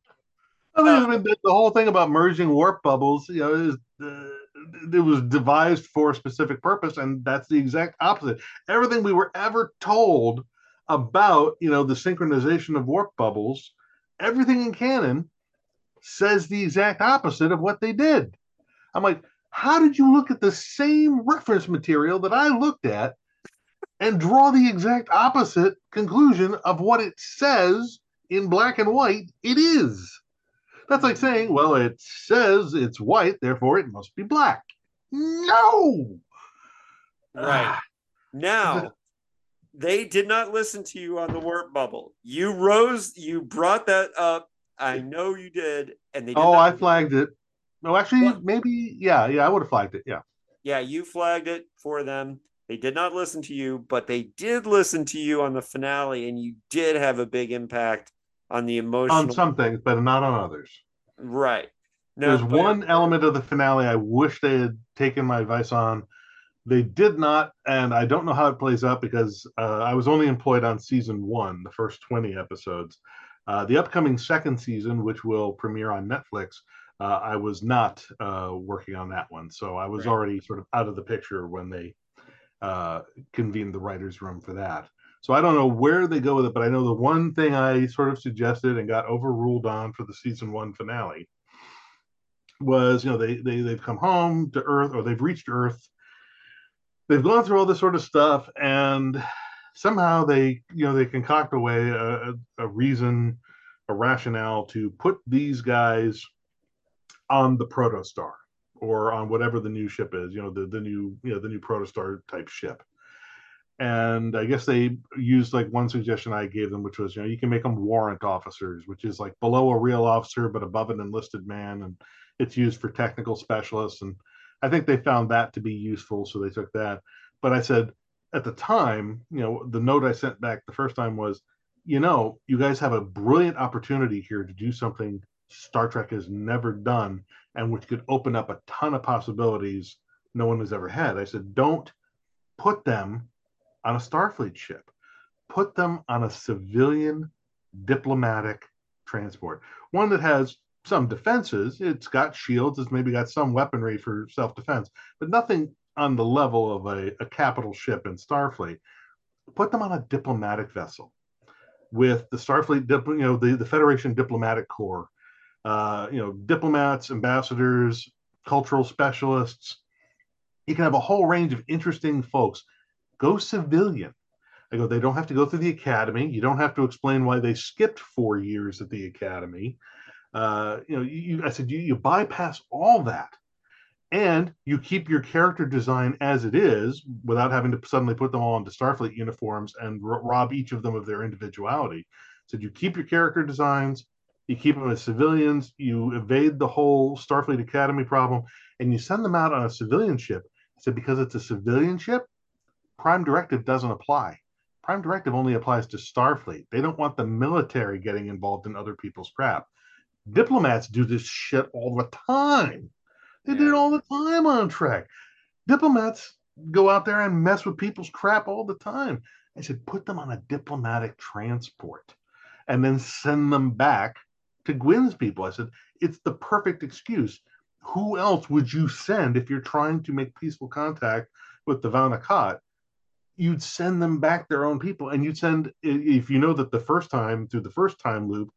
I mean, uh, I mean the, the, whole thing about merging warp bubbles, you know, is uh, it was devised for a specific purpose, and that's the exact opposite. Everything we were ever told about, you know, the synchronization of warp bubbles, everything in canon says the exact opposite of what they did. I'm like, how did you look at the same reference material that I looked at and draw the exact opposite conclusion of what it says in black and white it is? That's like saying, well, it says it's white, therefore it must be black. No. Right. Ah. now, they did not listen to you on the warp bubble. You rose, you brought that up. I know you did, and they. oh, I flagged it. No, actually, what? maybe yeah, yeah, I would have flagged it. Yeah. Yeah, you flagged it for them. They did not listen to you, but they did listen to you on the finale, and you did have a big impact on the emotional. On some things, but not on others. Right. No, There's but... one element of the finale I wish they had taken my advice on. They did not, and I don't know how it plays out because uh, I was only employed on season one, the first 20 episodes. Uh, the upcoming second season, which will premiere on Netflix, uh, I was not uh, working on that one. So I was right. already sort of out of the picture when they uh, convened the writer's room for that. So I don't know where they go with it, but I know the one thing I sort of suggested and got overruled on for the season one finale was, you know, they, they, they've come home to Earth or they've reached Earth. They've gone through all this sort of stuff and somehow they, you know, they concoct away a, a reason, a rationale to put these guys on the protostar or on whatever the new ship is you know the the new you know the new protostar type ship. And i guess they used like one suggestion i gave them which was you know you can make them warrant officers which is like below a real officer but above an enlisted man and it's used for technical specialists and i think they found that to be useful so they took that. But i said at the time you know the note i sent back the first time was you know you guys have a brilliant opportunity here to do something Star Trek has never done and which could open up a ton of possibilities no one has ever had. I said, don't put them on a Starfleet ship, put them on a civilian diplomatic transport, one that has some defenses. It's got shields, it's maybe got some weaponry for self defense, but nothing on the level of a, a capital ship in Starfleet. Put them on a diplomatic vessel with the Starfleet, you know, the, the Federation Diplomatic Corps uh, you know, diplomats, ambassadors, cultural specialists. You can have a whole range of interesting folks. Go civilian. I go, they don't have to go through the academy. You don't have to explain why they skipped four years at the academy. Uh, you know, you, I said you, you bypass all that, and you keep your character design as it is without having to suddenly put them all into Starfleet uniforms and rob each of them of their individuality. So you keep your character designs, you keep them as civilians, you evade the whole Starfleet Academy problem, and you send them out on a civilian ship. I said because it's a civilian ship, Prime Directive doesn't apply. Prime Directive only applies to Starfleet. They don't want the military getting involved in other people's crap. Diplomats do this shit all the time. They yeah. do it all the time on Trek. Diplomats go out there and mess with people's crap all the time. I said, put them on a diplomatic transport and then send them back to Gwyn's people. I said, it's the perfect excuse. Who else would you send if you're trying to make peaceful contact with the Vau-N'Akat? You'd send them back their own people, and you'd send if you know that the first time through the first time loop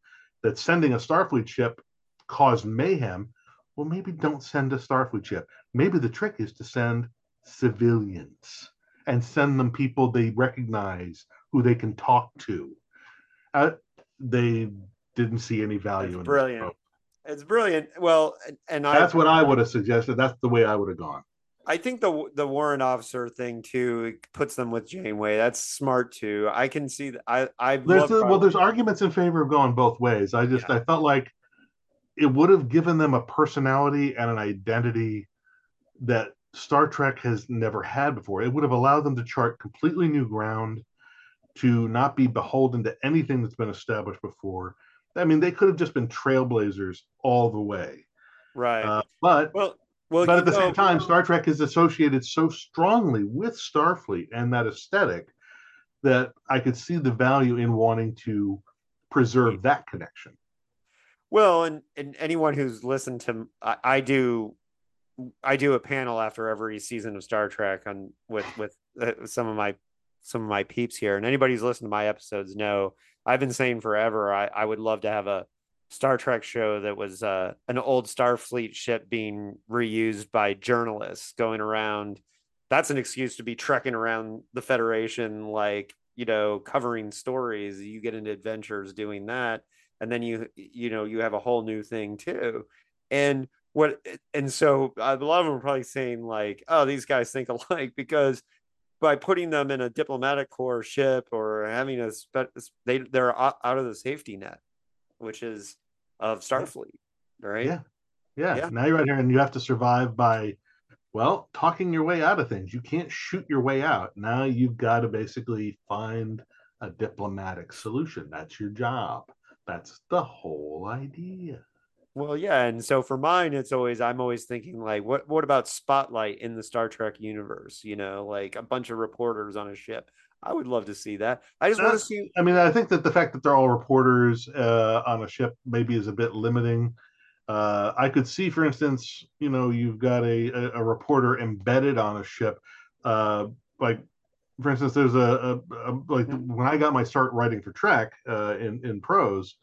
that sending a Starfleet ship caused mayhem. Well, maybe don't send a Starfleet ship. Maybe the trick is to send civilians and send them people they recognize who they can talk to. Uh, they didn't see any value in it. it's in brilliant. It's brilliant. Well, and that's I, what I would have suggested. That's the way I would have gone. I think the the warrant officer thing too puts them with Janeway. That's smart too. I can see that. I I there's a, well, there's arguments in favor of going both ways. I just yeah. I felt like it would have given them a personality and an identity that Star Trek has never had before. It would have allowed them to chart completely new ground, to not be beholden to anything that's been established before. I mean, they could have just been trailblazers all the way. Right. Uh, but well, well, but at the know, same time, Star Trek is associated so strongly with Starfleet and that aesthetic that I could see the value in wanting to preserve that connection. Well, and, and anyone who's listened to, I, I do, I do a panel after every season of Star Trek on with with uh, some of my some of my peeps here, and anybody who's listened to my episodes know I've been saying forever I, I would love to have a Star Trek show that was uh, an old Starfleet ship being reused by journalists going around. That's an excuse to be trekking around the Federation, like you know, covering stories. You get into adventures doing that, and then you you know you have a whole new thing too. And what and so uh, a lot of them are probably saying like, oh, these guys think <laughs> alike because by putting them in a diplomatic corps ship or having a spe- they they're out of the safety net which is of starfleet right? Yeah. yeah. Yeah. Now you're right here and you have to survive by well talking your way out of things. You can't shoot your way out. Now you've got to basically find a diplomatic solution. That's your job. That's the whole idea. Well, yeah, and so for mine, it's always I'm always thinking like, what what about Spotlight in the Star Trek universe? You know, like a bunch of reporters on a ship. I would love to see that. I just want to see. I mean, I think that the fact that they're all reporters uh, on a ship maybe is a bit limiting. Uh, I could see, for instance, you know, you've got a, a, reporter embedded on a ship. Uh, like, for instance, there's a, a, a like mm-hmm. when I got my start writing for Trek uh, in in prose,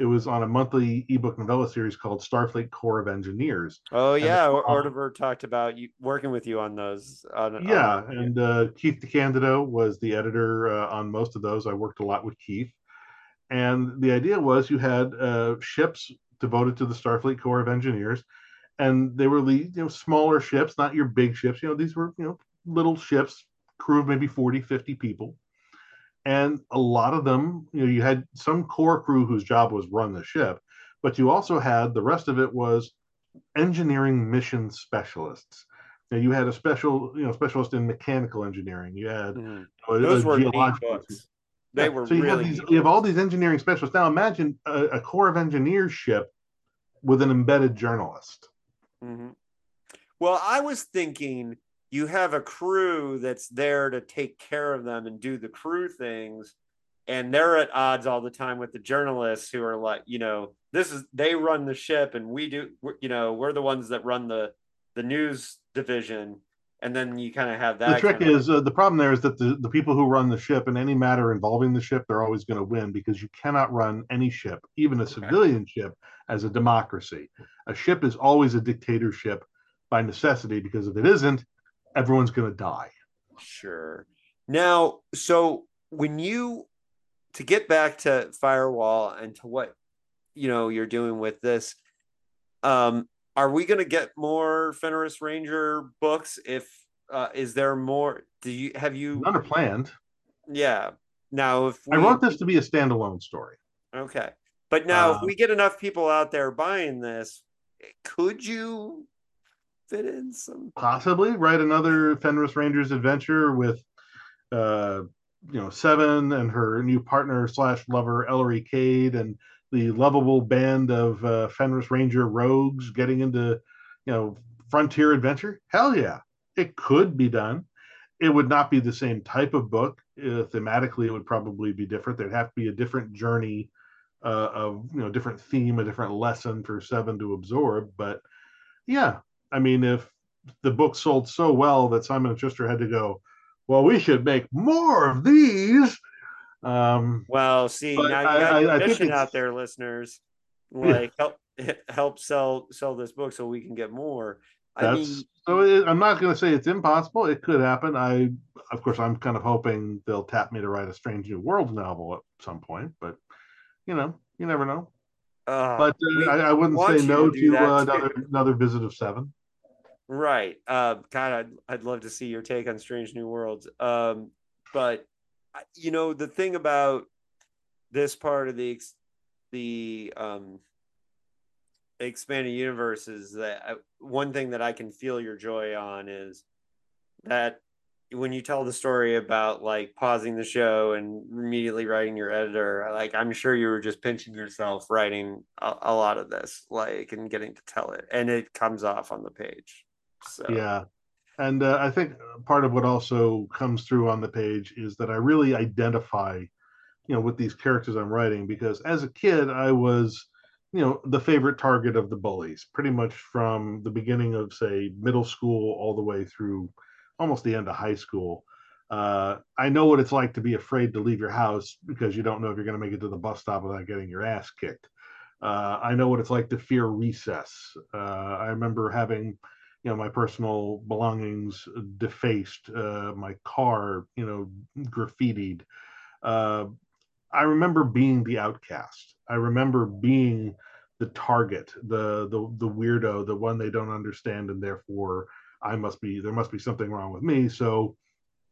it was on a monthly ebook novella series called Starfleet Corps of Engineers. Oh yeah, Ordever talked about you working with you on those. On, yeah, on, and uh, Keith DeCandido was the editor uh, on most of those. I worked a lot with Keith, and the idea was you had uh, ships devoted to the Starfleet Corps of Engineers, and they were you know smaller ships, not your big ships. You know these were you know little ships, crew of maybe 40, 50 people and a lot of them you know you had some core crew whose job was run the ship but you also had the rest of it was engineering mission specialists now you had a special you know specialist in mechanical engineering you had mm. those a, were geological they yeah. were so you really have these you have all these engineering specialists now imagine a, a corps of engineers ship with an embedded journalist mm-hmm. well i was thinking you have a crew that's there to take care of them and do the crew things and they're at odds all the time with the journalists who are like you know this is they run the ship and we do you know we're the ones that run the the news division and then you kind of have that the trick is uh, the problem there is that the, the people who run the ship in any matter involving the ship they're always going to win because you cannot run any ship even a okay. civilian ship as a democracy a ship is always a dictatorship by necessity because if it isn't everyone's going to die. Sure. Now, so when you to get back to Firewall and to what you know you're doing with this, um, are we going to get more Fenris Ranger books? If uh, is there more? Do you have you none are planned? Yeah. Now, if we, I want this to be a standalone story. Okay, but now uh, if we get enough people out there buying this, could you fit in some? Possibly write another <laughs> Fenris Rangers adventure with, uh, you know, Seven and her new partner slash lover Ellery Cade and the lovable band of uh, Fenris Ranger rogues getting into, you know, frontier adventure. Hell yeah, it could be done. It would not be the same type of book. Uh, thematically, it would probably be different. There'd have to be a different journey uh, of you know different theme, a different lesson for Seven to absorb. But yeah, I mean, if the book sold so well that Simon and Schuster had to go, well, we should make more of these. Um, well, see, now you got I, your mission out there, listeners. <laughs> Like yeah. help <laughs> help sell sell this book so we can get more. I mean, so it, I'm not going to say it's impossible. It could happen. I, of course, I'm kind of hoping they'll tap me to write a Strange New Worlds novel at some point. But you know, you never know. Uh, but uh, I, I, wouldn't say no to, to uh, another another visit of seven. Right. Uh, God, I'd, I'd love to see your take on Strange New Worlds. Um, but you know, the thing about this part of the the um, expanded universe is that I, one thing that I can feel your joy on is that when you tell the story about like pausing the show and immediately writing your editor, like I'm sure you were just pinching yourself writing a, a lot of this, like and getting to tell it, and it comes off on the page. So yeah, and uh, I think part of what also comes through on the page is that I really identify, you know, with these characters I'm writing because as a kid I was, you know, the favorite target of the bullies, pretty much from the beginning of say middle school all the way through almost the end of high school. Uh, I know what it's like to be afraid to leave your house because you don't know if you're going to make it to the bus stop without getting your ass kicked. Uh, I know what it's like to fear recess. Uh, I remember having, you know, my personal belongings defaced, uh, my car, you know, graffitied. Uh, I remember being the outcast. I remember being the target, the the the weirdo, the one they don't understand, and therefore I must be there must be something wrong with me. So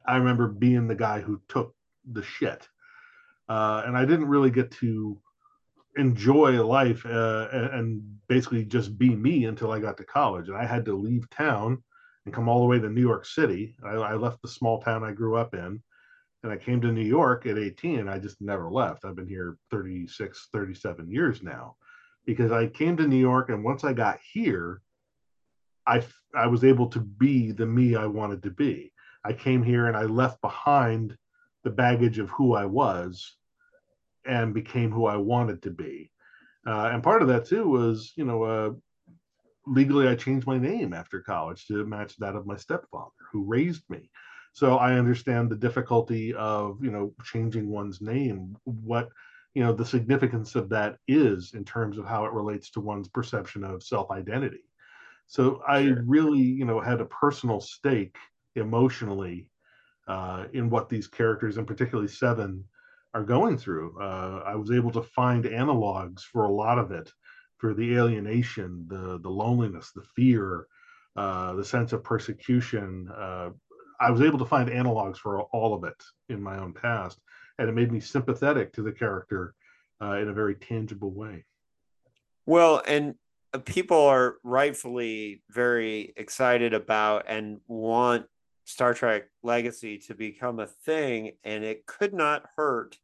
I remember being the guy who took the shit, uh, and I didn't really get to enjoy life uh, and basically just be me until I got to college, and I had to leave town and come all the way to New York City. I, I left the small town I grew up in and I came to New York at 18 and I just never left. I've been here 36, 37 years now because I came to New York and once I got here, I I was able to be the me I wanted to be. I came here and I left behind the baggage of who I was and became who I wanted to be. Uh, and part of that too was, you know, uh, legally I changed my name after college to match that of my stepfather who raised me. So I understand the difficulty of, you know, changing one's name, what, you know, the significance of that is in terms of how it relates to one's perception of self identity. So I sure. really, you know, had a personal stake emotionally uh, in what these characters, and particularly Seven, are going through. Uh, I was able to find analogs for a lot of it, for the alienation, the the loneliness, the fear, uh, the sense of persecution. Uh, I was able to find analogs for all of it in my own past, and it made me sympathetic to the character uh, in a very tangible way. Well, and uh, people are rightfully very excited about and want Star Trek Legacy to become a thing, and it could not hurt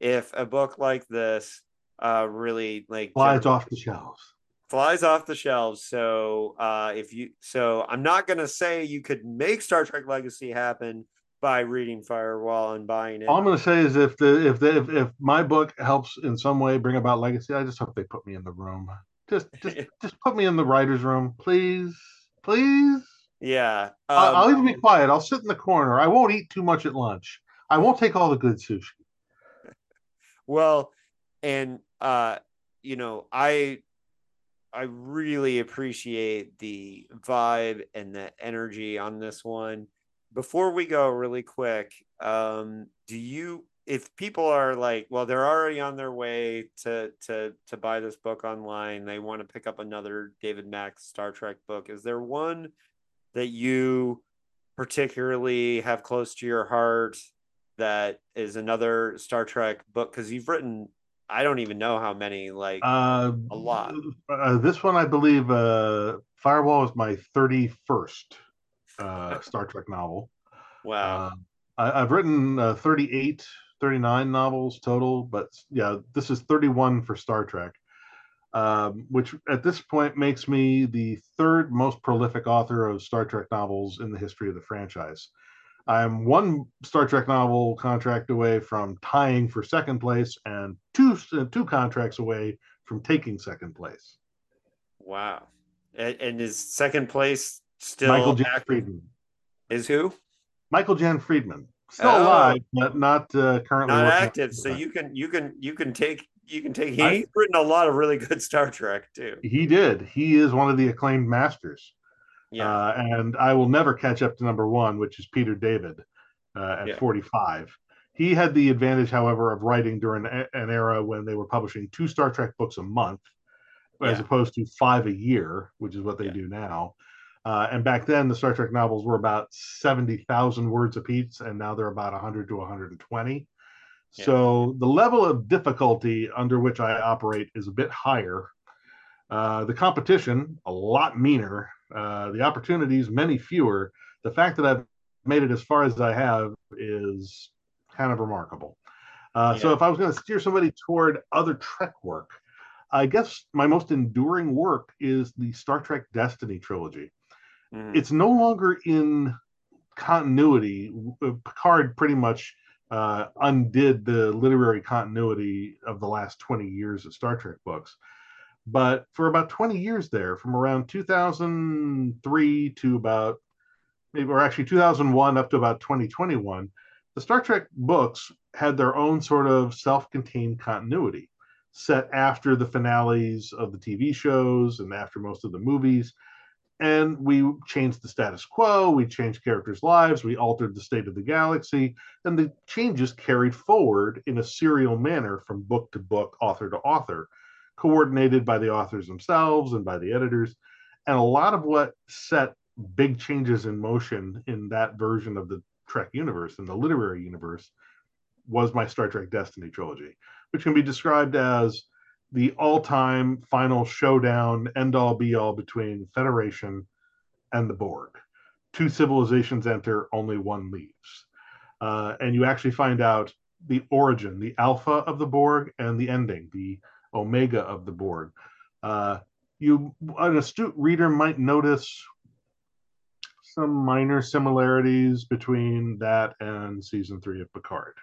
if a book like this uh, really like flies off the shelves. Flies off the shelves. So uh, if you, so I'm not gonna say you could make Star Trek Legacy happen by reading Firewall and buying it. All I'm gonna say is if the if the if, if my book helps in some way bring about legacy, I just hope they put me in the room. Just, just, <laughs> just put me in the writers' room, please, please. Yeah, um, I'll, I'll even be quiet. I'll sit in the corner. I won't eat too much at lunch. I won't take all the good sushi. <laughs> Well, and uh, you know, I I really appreciate the vibe and the energy on this one. before we go really quick, um, do you if people are like, well, they're already on their way to to to buy this book online, they want to pick up another David Mack's Star Trek book. Is there one that you particularly have close to your heart that is another Star Trek book? Because you've written, I don't even know how many, like uh, a lot. Uh, this one, I believe, uh, Firewall is my thirty first uh, <laughs> Star Trek novel. Wow. Uh, I, have written uh, 38 39 novels total, but yeah, this is 31 for Star Trek, um, which at this point makes me the third most prolific author of Star Trek novels in the history of the franchise. I'm one Star Trek novel contract away from tying for second place, and two uh, two contracts away from taking second place. Wow! And, and is second place still Michael Jan Friedman? Is who? Michael Jan Friedman still oh. alive, but not uh, currently not active. So you can you can you can take you can take. He's I, written a lot of really good <laughs> Star Trek too. He did. He is one of the acclaimed masters. Yeah, uh, and I will never catch up to number one, which is Peter David uh, at yeah. 45. He had the advantage, however, of writing during an era when they were publishing two Star Trek books a month, yeah. as opposed to five a year, which is what they yeah. do now. Uh, and back then, the Star Trek novels were about 70,000 words apiece, and now they're about 100 to 120. Yeah. So the level of difficulty under which I operate is a bit higher. Uh, the competition, a lot meaner. Uh, the opportunities, many fewer. The fact that I've made it as far as I have is kind of remarkable. Uh, yeah. So if I was going to steer somebody toward other Trek work, I guess my most enduring work is the Star Trek Destiny trilogy. Mm. It's no longer in continuity. Uh, Picard pretty much uh, undid the literary continuity of the last 20 years of Star Trek books. But for about 20 years there, from around 2003 to about, maybe, or actually 2001 up to about 2021, the Star Trek books had their own sort of self contained continuity set after the finales of the TV shows and after most of the movies and we changed the status quo we changed characters lives we altered the state of the galaxy and the changes carried forward in a serial manner from book to book author to author coordinated by the authors themselves and by the editors. And a lot of what set big changes in motion in that version of the trek universe in the literary universe was my star trek destiny trilogy which can be described as the all-time final showdown, end-all be-all between Federation and the Borg. Two civilizations enter, only one leaves. Uh, and you actually find out the origin, the alpha of the Borg, and the ending, the omega of the Borg. Uh, you, an astute reader might notice some minor similarities between that and season three of Picard.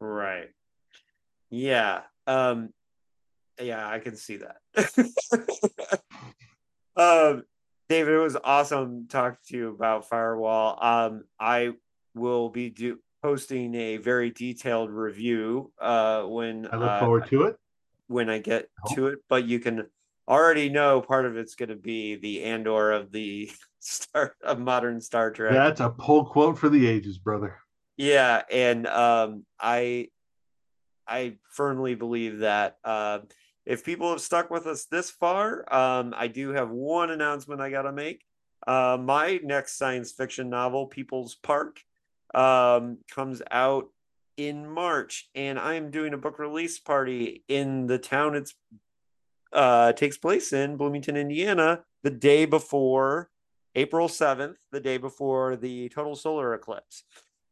Right. Yeah. Um, yeah, I can see that. <laughs> um, David, it was awesome talking to you about Firewall. Um, I will be do- posting a very detailed review uh, when I look uh, forward to it when I get oh. to it. But you can already know part of it's going to be the Andor of the <laughs> start of modern Star Trek. That's a pull quote for the ages, brother. Yeah, and um, I I firmly believe that. Uh, if people have stuck with us this far, um, I do have one announcement I got to make. Uh, my next science fiction novel, People's Park, um, comes out in March, and I am doing a book release party in the town it's uh, takes place in, Bloomington, Indiana, the day before April 7th, the day before the total solar eclipse.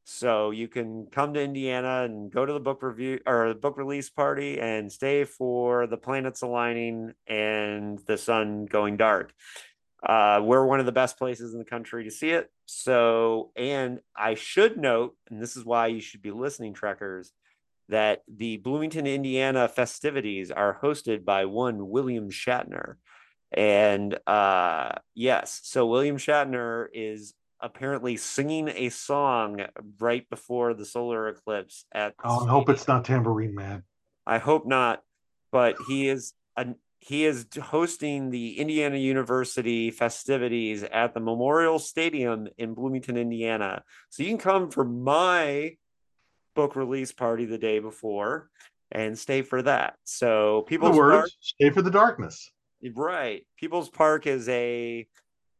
So you can come to Indiana and go to the book review or the book release party and stay for the planets aligning and the sun going dark. Uh, we're one of the best places in the country to see it. So, and I should note, and this is why you should be listening, Trekkers, that the Bloomington, Indiana festivities are hosted by one William Shatner. And uh, yes, so William Shatner is apparently singing a song right before the solar eclipse at oh, I hope it's not tambourine man. I hope not, but he is an he is hosting the Indiana University festivities at the Memorial Stadium in Bloomington, Indiana. So you can come for my book release party the day before and stay for that. So People's words, Park, stay for the darkness. Right. People's Park is a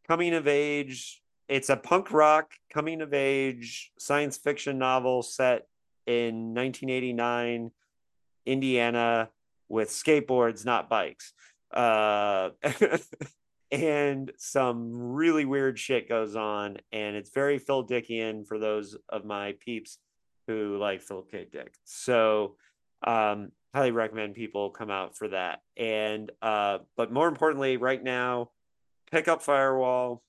coming of age. It's a punk rock coming of age science fiction novel set in 1989 Indiana with skateboards, not bikes. Uh, <laughs> and some really weird shit goes on, and it's very Phil Dickian for those of my peeps who like Philip K. Dick. So, um, highly recommend people come out for that. And uh, but more importantly, right now, pick up Firewall,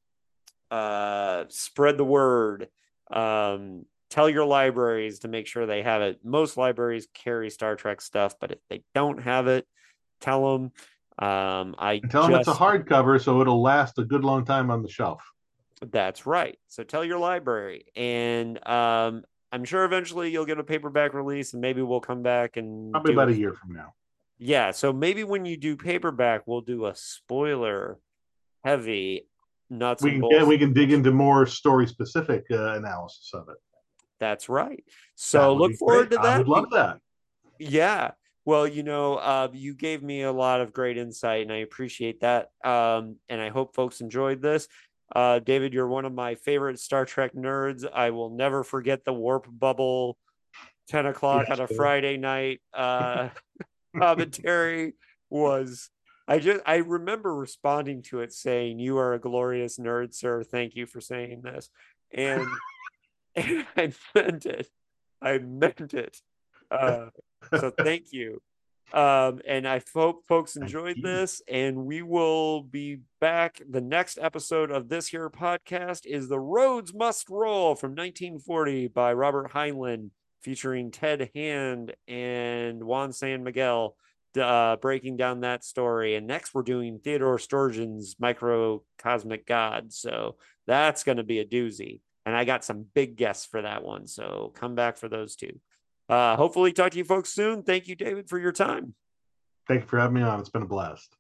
uh, spread the word. Um, tell your libraries to make sure they have it. Most libraries carry Star Trek stuff, but if they don't have it, tell them. Um, I and tell just, them it's a hardcover, so it'll last a good long time on the shelf. That's right. So tell your library, and um, I'm sure eventually you'll get a paperback release, and maybe we'll come back and probably about a year from now. Yeah, so maybe when you do paperback, we'll do a spoiler heavy nuts. We can get, we can dig into more story specific uh, analysis of it. That's right. So look forward great. to that. I would love that. Yeah. Well, you know, uh, you gave me a lot of great insight, and I appreciate that. Um, and I hope folks enjoyed this. Uh, David, you're one of my favorite Star Trek nerds. I will never forget the warp bubble, ten o'clock yes, on a Friday night uh, <laughs> <laughs> commentary was. I just I remember responding to it saying, "You are a glorious nerd, sir. Thank you for saying this." And <laughs> and I meant it. I meant it. Uh, so thank you. Um, and I hope folks enjoyed this, and we will be back. The next episode of this here podcast is The Roads Must Roll from 1940 by Robert Heinlein, featuring Ted Hand and Juan San Miguel, uh, breaking down that story. And next, we're doing Theodore Sturgeon's Microcosmic God. So that's going to be a doozy and I got some big guests for that one. So come back for those two. Uh, hopefully, talk to you folks soon. Thank you, David, for your time. Thank you for having me on. It's been a blast.